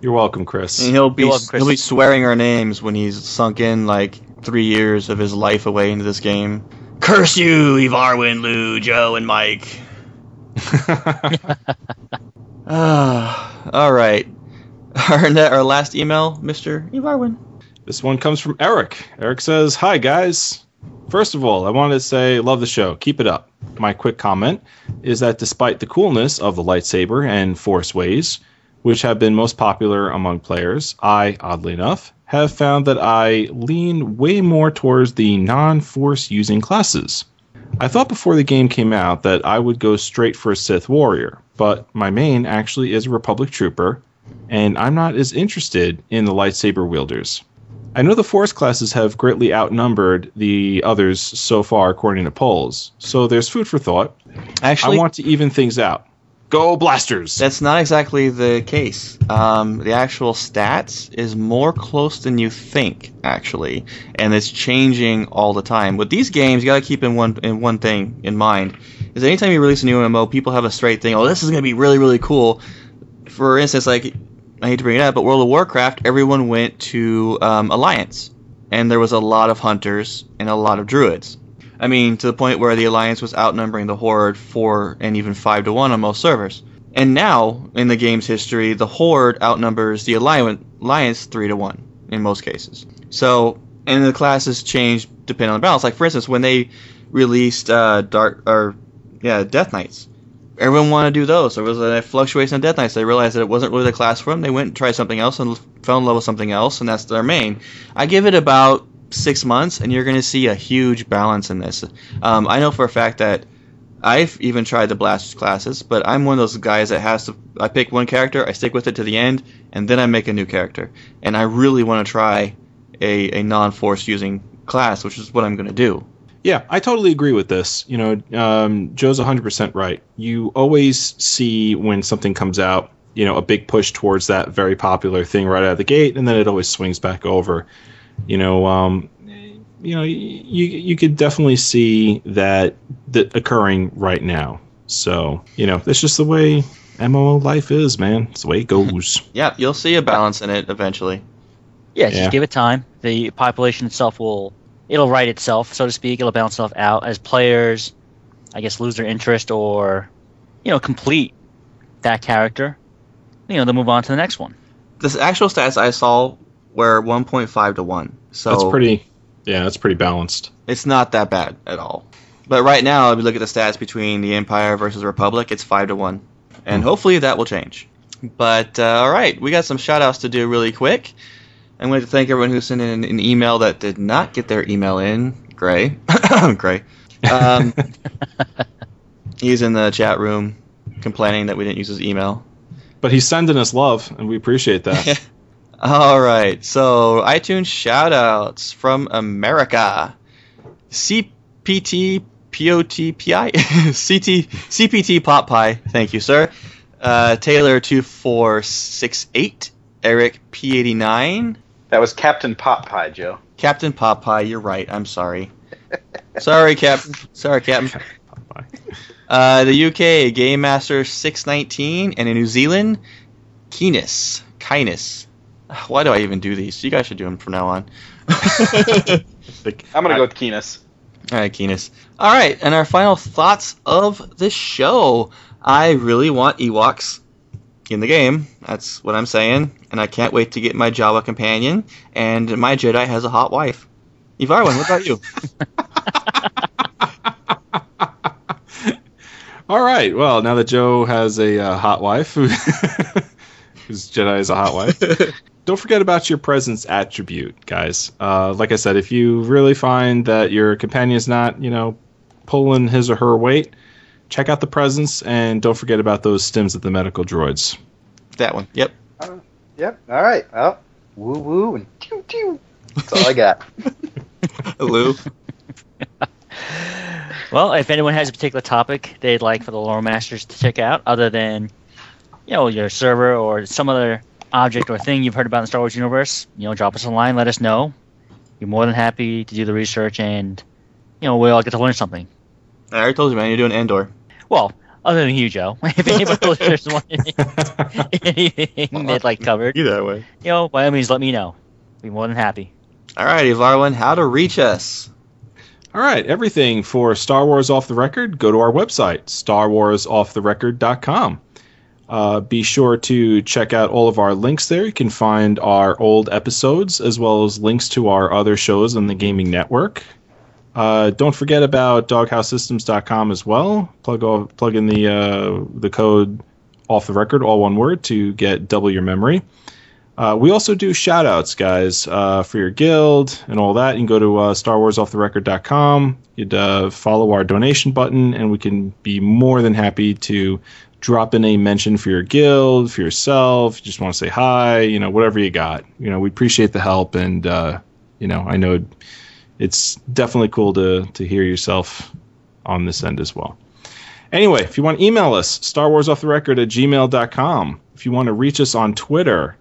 You're welcome, Chris. And he'll be You're welcome, Chris. he'll be swearing our names when he's sunk in like three years of his life away into this game. Curse you, Evarwin, Lou, Joe, and Mike. Ah, all right. Our, ne- our last email, Mr. Evarwin. This one comes from Eric. Eric says, Hi, guys. First of all, I wanted to say, love the show. Keep it up. My quick comment is that despite the coolness of the lightsaber and force ways, which have been most popular among players, I, oddly enough, have found that I lean way more towards the non force using classes. I thought before the game came out that I would go straight for a Sith warrior, but my main actually is a Republic trooper, and I'm not as interested in the lightsaber wielders. I know the Force classes have greatly outnumbered the others so far, according to polls, so there's food for thought. Actually, I want to even things out. Go blasters! That's not exactly the case. Um, the actual stats is more close than you think, actually, and it's changing all the time. With these games, you got to keep in one in one thing in mind: is anytime you release a new MMO, people have a straight thing. Oh, this is going to be really really cool. For instance, like I hate to bring it up, but World of Warcraft, everyone went to um, Alliance, and there was a lot of hunters and a lot of druids. I mean, to the point where the Alliance was outnumbering the Horde four and even five to one on most servers. And now, in the game's history, the Horde outnumbers the Alliance, three to one in most cases. So, and the classes change depending on the balance. Like for instance, when they released uh, Dark or yeah, Death Knights, everyone wanted to do those. There was a fluctuation of Death Knights. They realized that it wasn't really the class for them. They went and tried something else and fell in love with something else, and that's their main. I give it about six months, and you're going to see a huge balance in this. Um, I know for a fact that I've even tried the blast classes, but I'm one of those guys that has to. I pick one character, I stick with it to the end, and then I make a new character. And I really want to try a, a non-force using class, which is what I'm going to do. Yeah, I totally agree with this. You know, um, Joe's 100% right. You always see when something comes out, you know, a big push towards that very popular thing right out of the gate, and then it always swings back over. You know, um, you know, you you could definitely see that that occurring right now. So, you know, that's just the way MMO life is, man. It's the way it goes. Yeah, you'll see a balance in it eventually. Yeah, just Yeah. give it time. The population itself will it'll right itself, so to speak. It'll balance itself out as players, I guess, lose their interest or you know complete that character. You know, they'll move on to the next one. The actual stats I saw were 1.5 to 1. So That's pretty yeah, that's pretty balanced. it's not that bad at all. But right now, if you look at the stats between the Empire versus Republic, it's 5 to 1. And hopefully that will change. But uh, all right, we got some shout outs to do really quick. I'm going to thank everyone who sent in an email that did not get their email in. Gray. Gray. Um, he's in the chat room complaining that we didn't use his email. But he's sending us love, and we appreciate that. All right, so iTunes shoutouts from America. CPT POTPI CT CPT Pop Pie. Thank you, sir. Uh, Taylor two four six eight. Eric P eighty nine. That was Captain Pot Pie, Joe. Captain Pop Pie. You're right. I'm sorry. sorry, Captain. Sorry, Captain. Uh, the UK Game Master six nineteen, and in New Zealand, Keenis. Kynus. Why do I even do these? You guys should do them from now on. Like, I'm gonna go with Keenus. All right, Keenus. All right, and our final thoughts of the show. I really want Ewoks in the game. That's what I'm saying, and I can't wait to get my Jawa companion. And my Jedi has a hot wife. Evarwin, what about you? All right. Well, now that Joe has a uh, hot wife, who- whose Jedi is a hot wife, don't forget about your presence attribute, guys. Uh, like I said, if you really find that your companion is not, you know, pulling his or her weight, check out the presence and don't forget about those stims at the medical droids. that one. Yep. Yep. All right. Well, woo woo and tew tew. That's all I got. Hello. Well, if anyone has a particular topic they'd like for the lore masters to check out, other than you know your server or some other object or thing you've heard about in the Star Wars universe, you know, drop us a line, let us know. We're more than happy to do the research, and you know, we all get to learn something. I already told you, man. You're doing Endor. Well, other than you, Joe, if anybody listeners want anything they'd like covered, You that way. you know, by all means, let me know. Be more than happy. All right, Evarwin, how to reach us? All right, everything for Star Wars Off the Record, go to our website, starwarsofftherecord.com. Uh, be sure to check out all of our links there. You can find our old episodes as well as links to our other shows on the Gaming Network. Uh, don't forget about doghousesystems.com as well. Plug plug in the uh, the code off the record, all one word, to get double your memory. Uh, we also do shout outs, guys, uh, for your guild and all that. You can go to uh, StarWarsOffTheRecord.com. You'd uh, follow our donation button, and we can be more than happy to drop in a mention for your guild, for yourself. You just want to say hi, you know, whatever you got. You know, we appreciate the help, and uh, you know, I know it's definitely cool to to hear yourself on this end as well. Anyway, if you want to email us, Star Wars Off the Record at gmail.com. If you want to reach us on Twitter,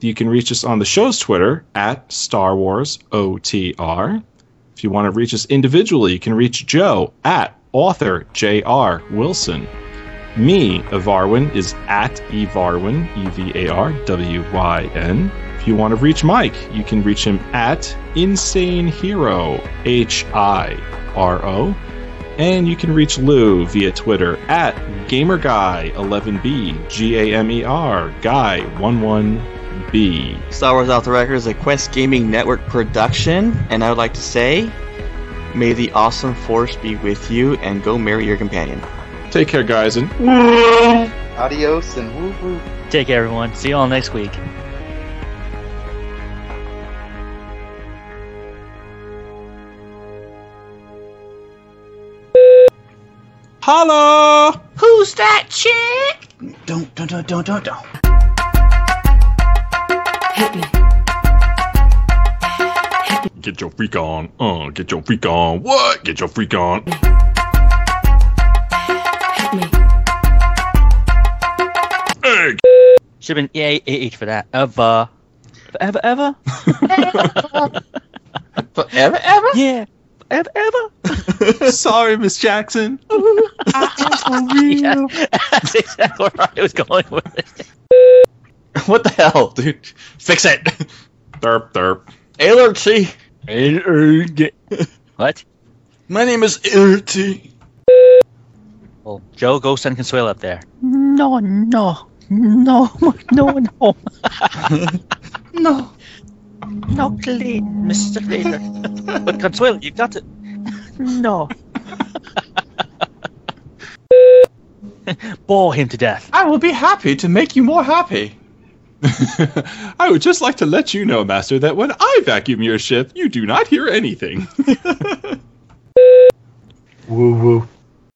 you can reach us on the show's Twitter at Star Wars OTR. If you want to reach us individually, you can reach Joe at author J.R. Wilson. Me, Evarwyn, is at Evarwyn, E V A R W Y N. If you want to reach Mike, you can reach him at Insane Hero, H I R O. And you can reach Lou via Twitter at GamerGuy11B, G A M E R, Guy11B. Star Wars Off the Record is a Quest Gaming Network production, and I would like to say, may the awesome force be with you, and go marry your companion. Take care, guys, and Adios and woo woo. Take care, everyone. See you all next week. holla! Who's that chick? Don't, don't, don't, don't, don't, don't. Hit me. Get your freak on. Uh, get your freak on. What? Get your freak on. Should have been yay AH for that. Ever. Ever, ever? Forever, ever? yeah. Ever, ever? Sorry, Miss Jackson. yeah. That's exactly where I was going with it. What the hell, dude? Fix it. Derp, derp. ALRT. what? My name is ALRT. Well, Joe, go send Consuela up there. No, no, no, no, no. No. No, please, Mr. Vader. but Consuela, you've got it. No. Bore him to death. I will be happy to make you more happy. I would just like to let you know, Master, that when I vacuum your ship, you do not hear anything. Woo woo.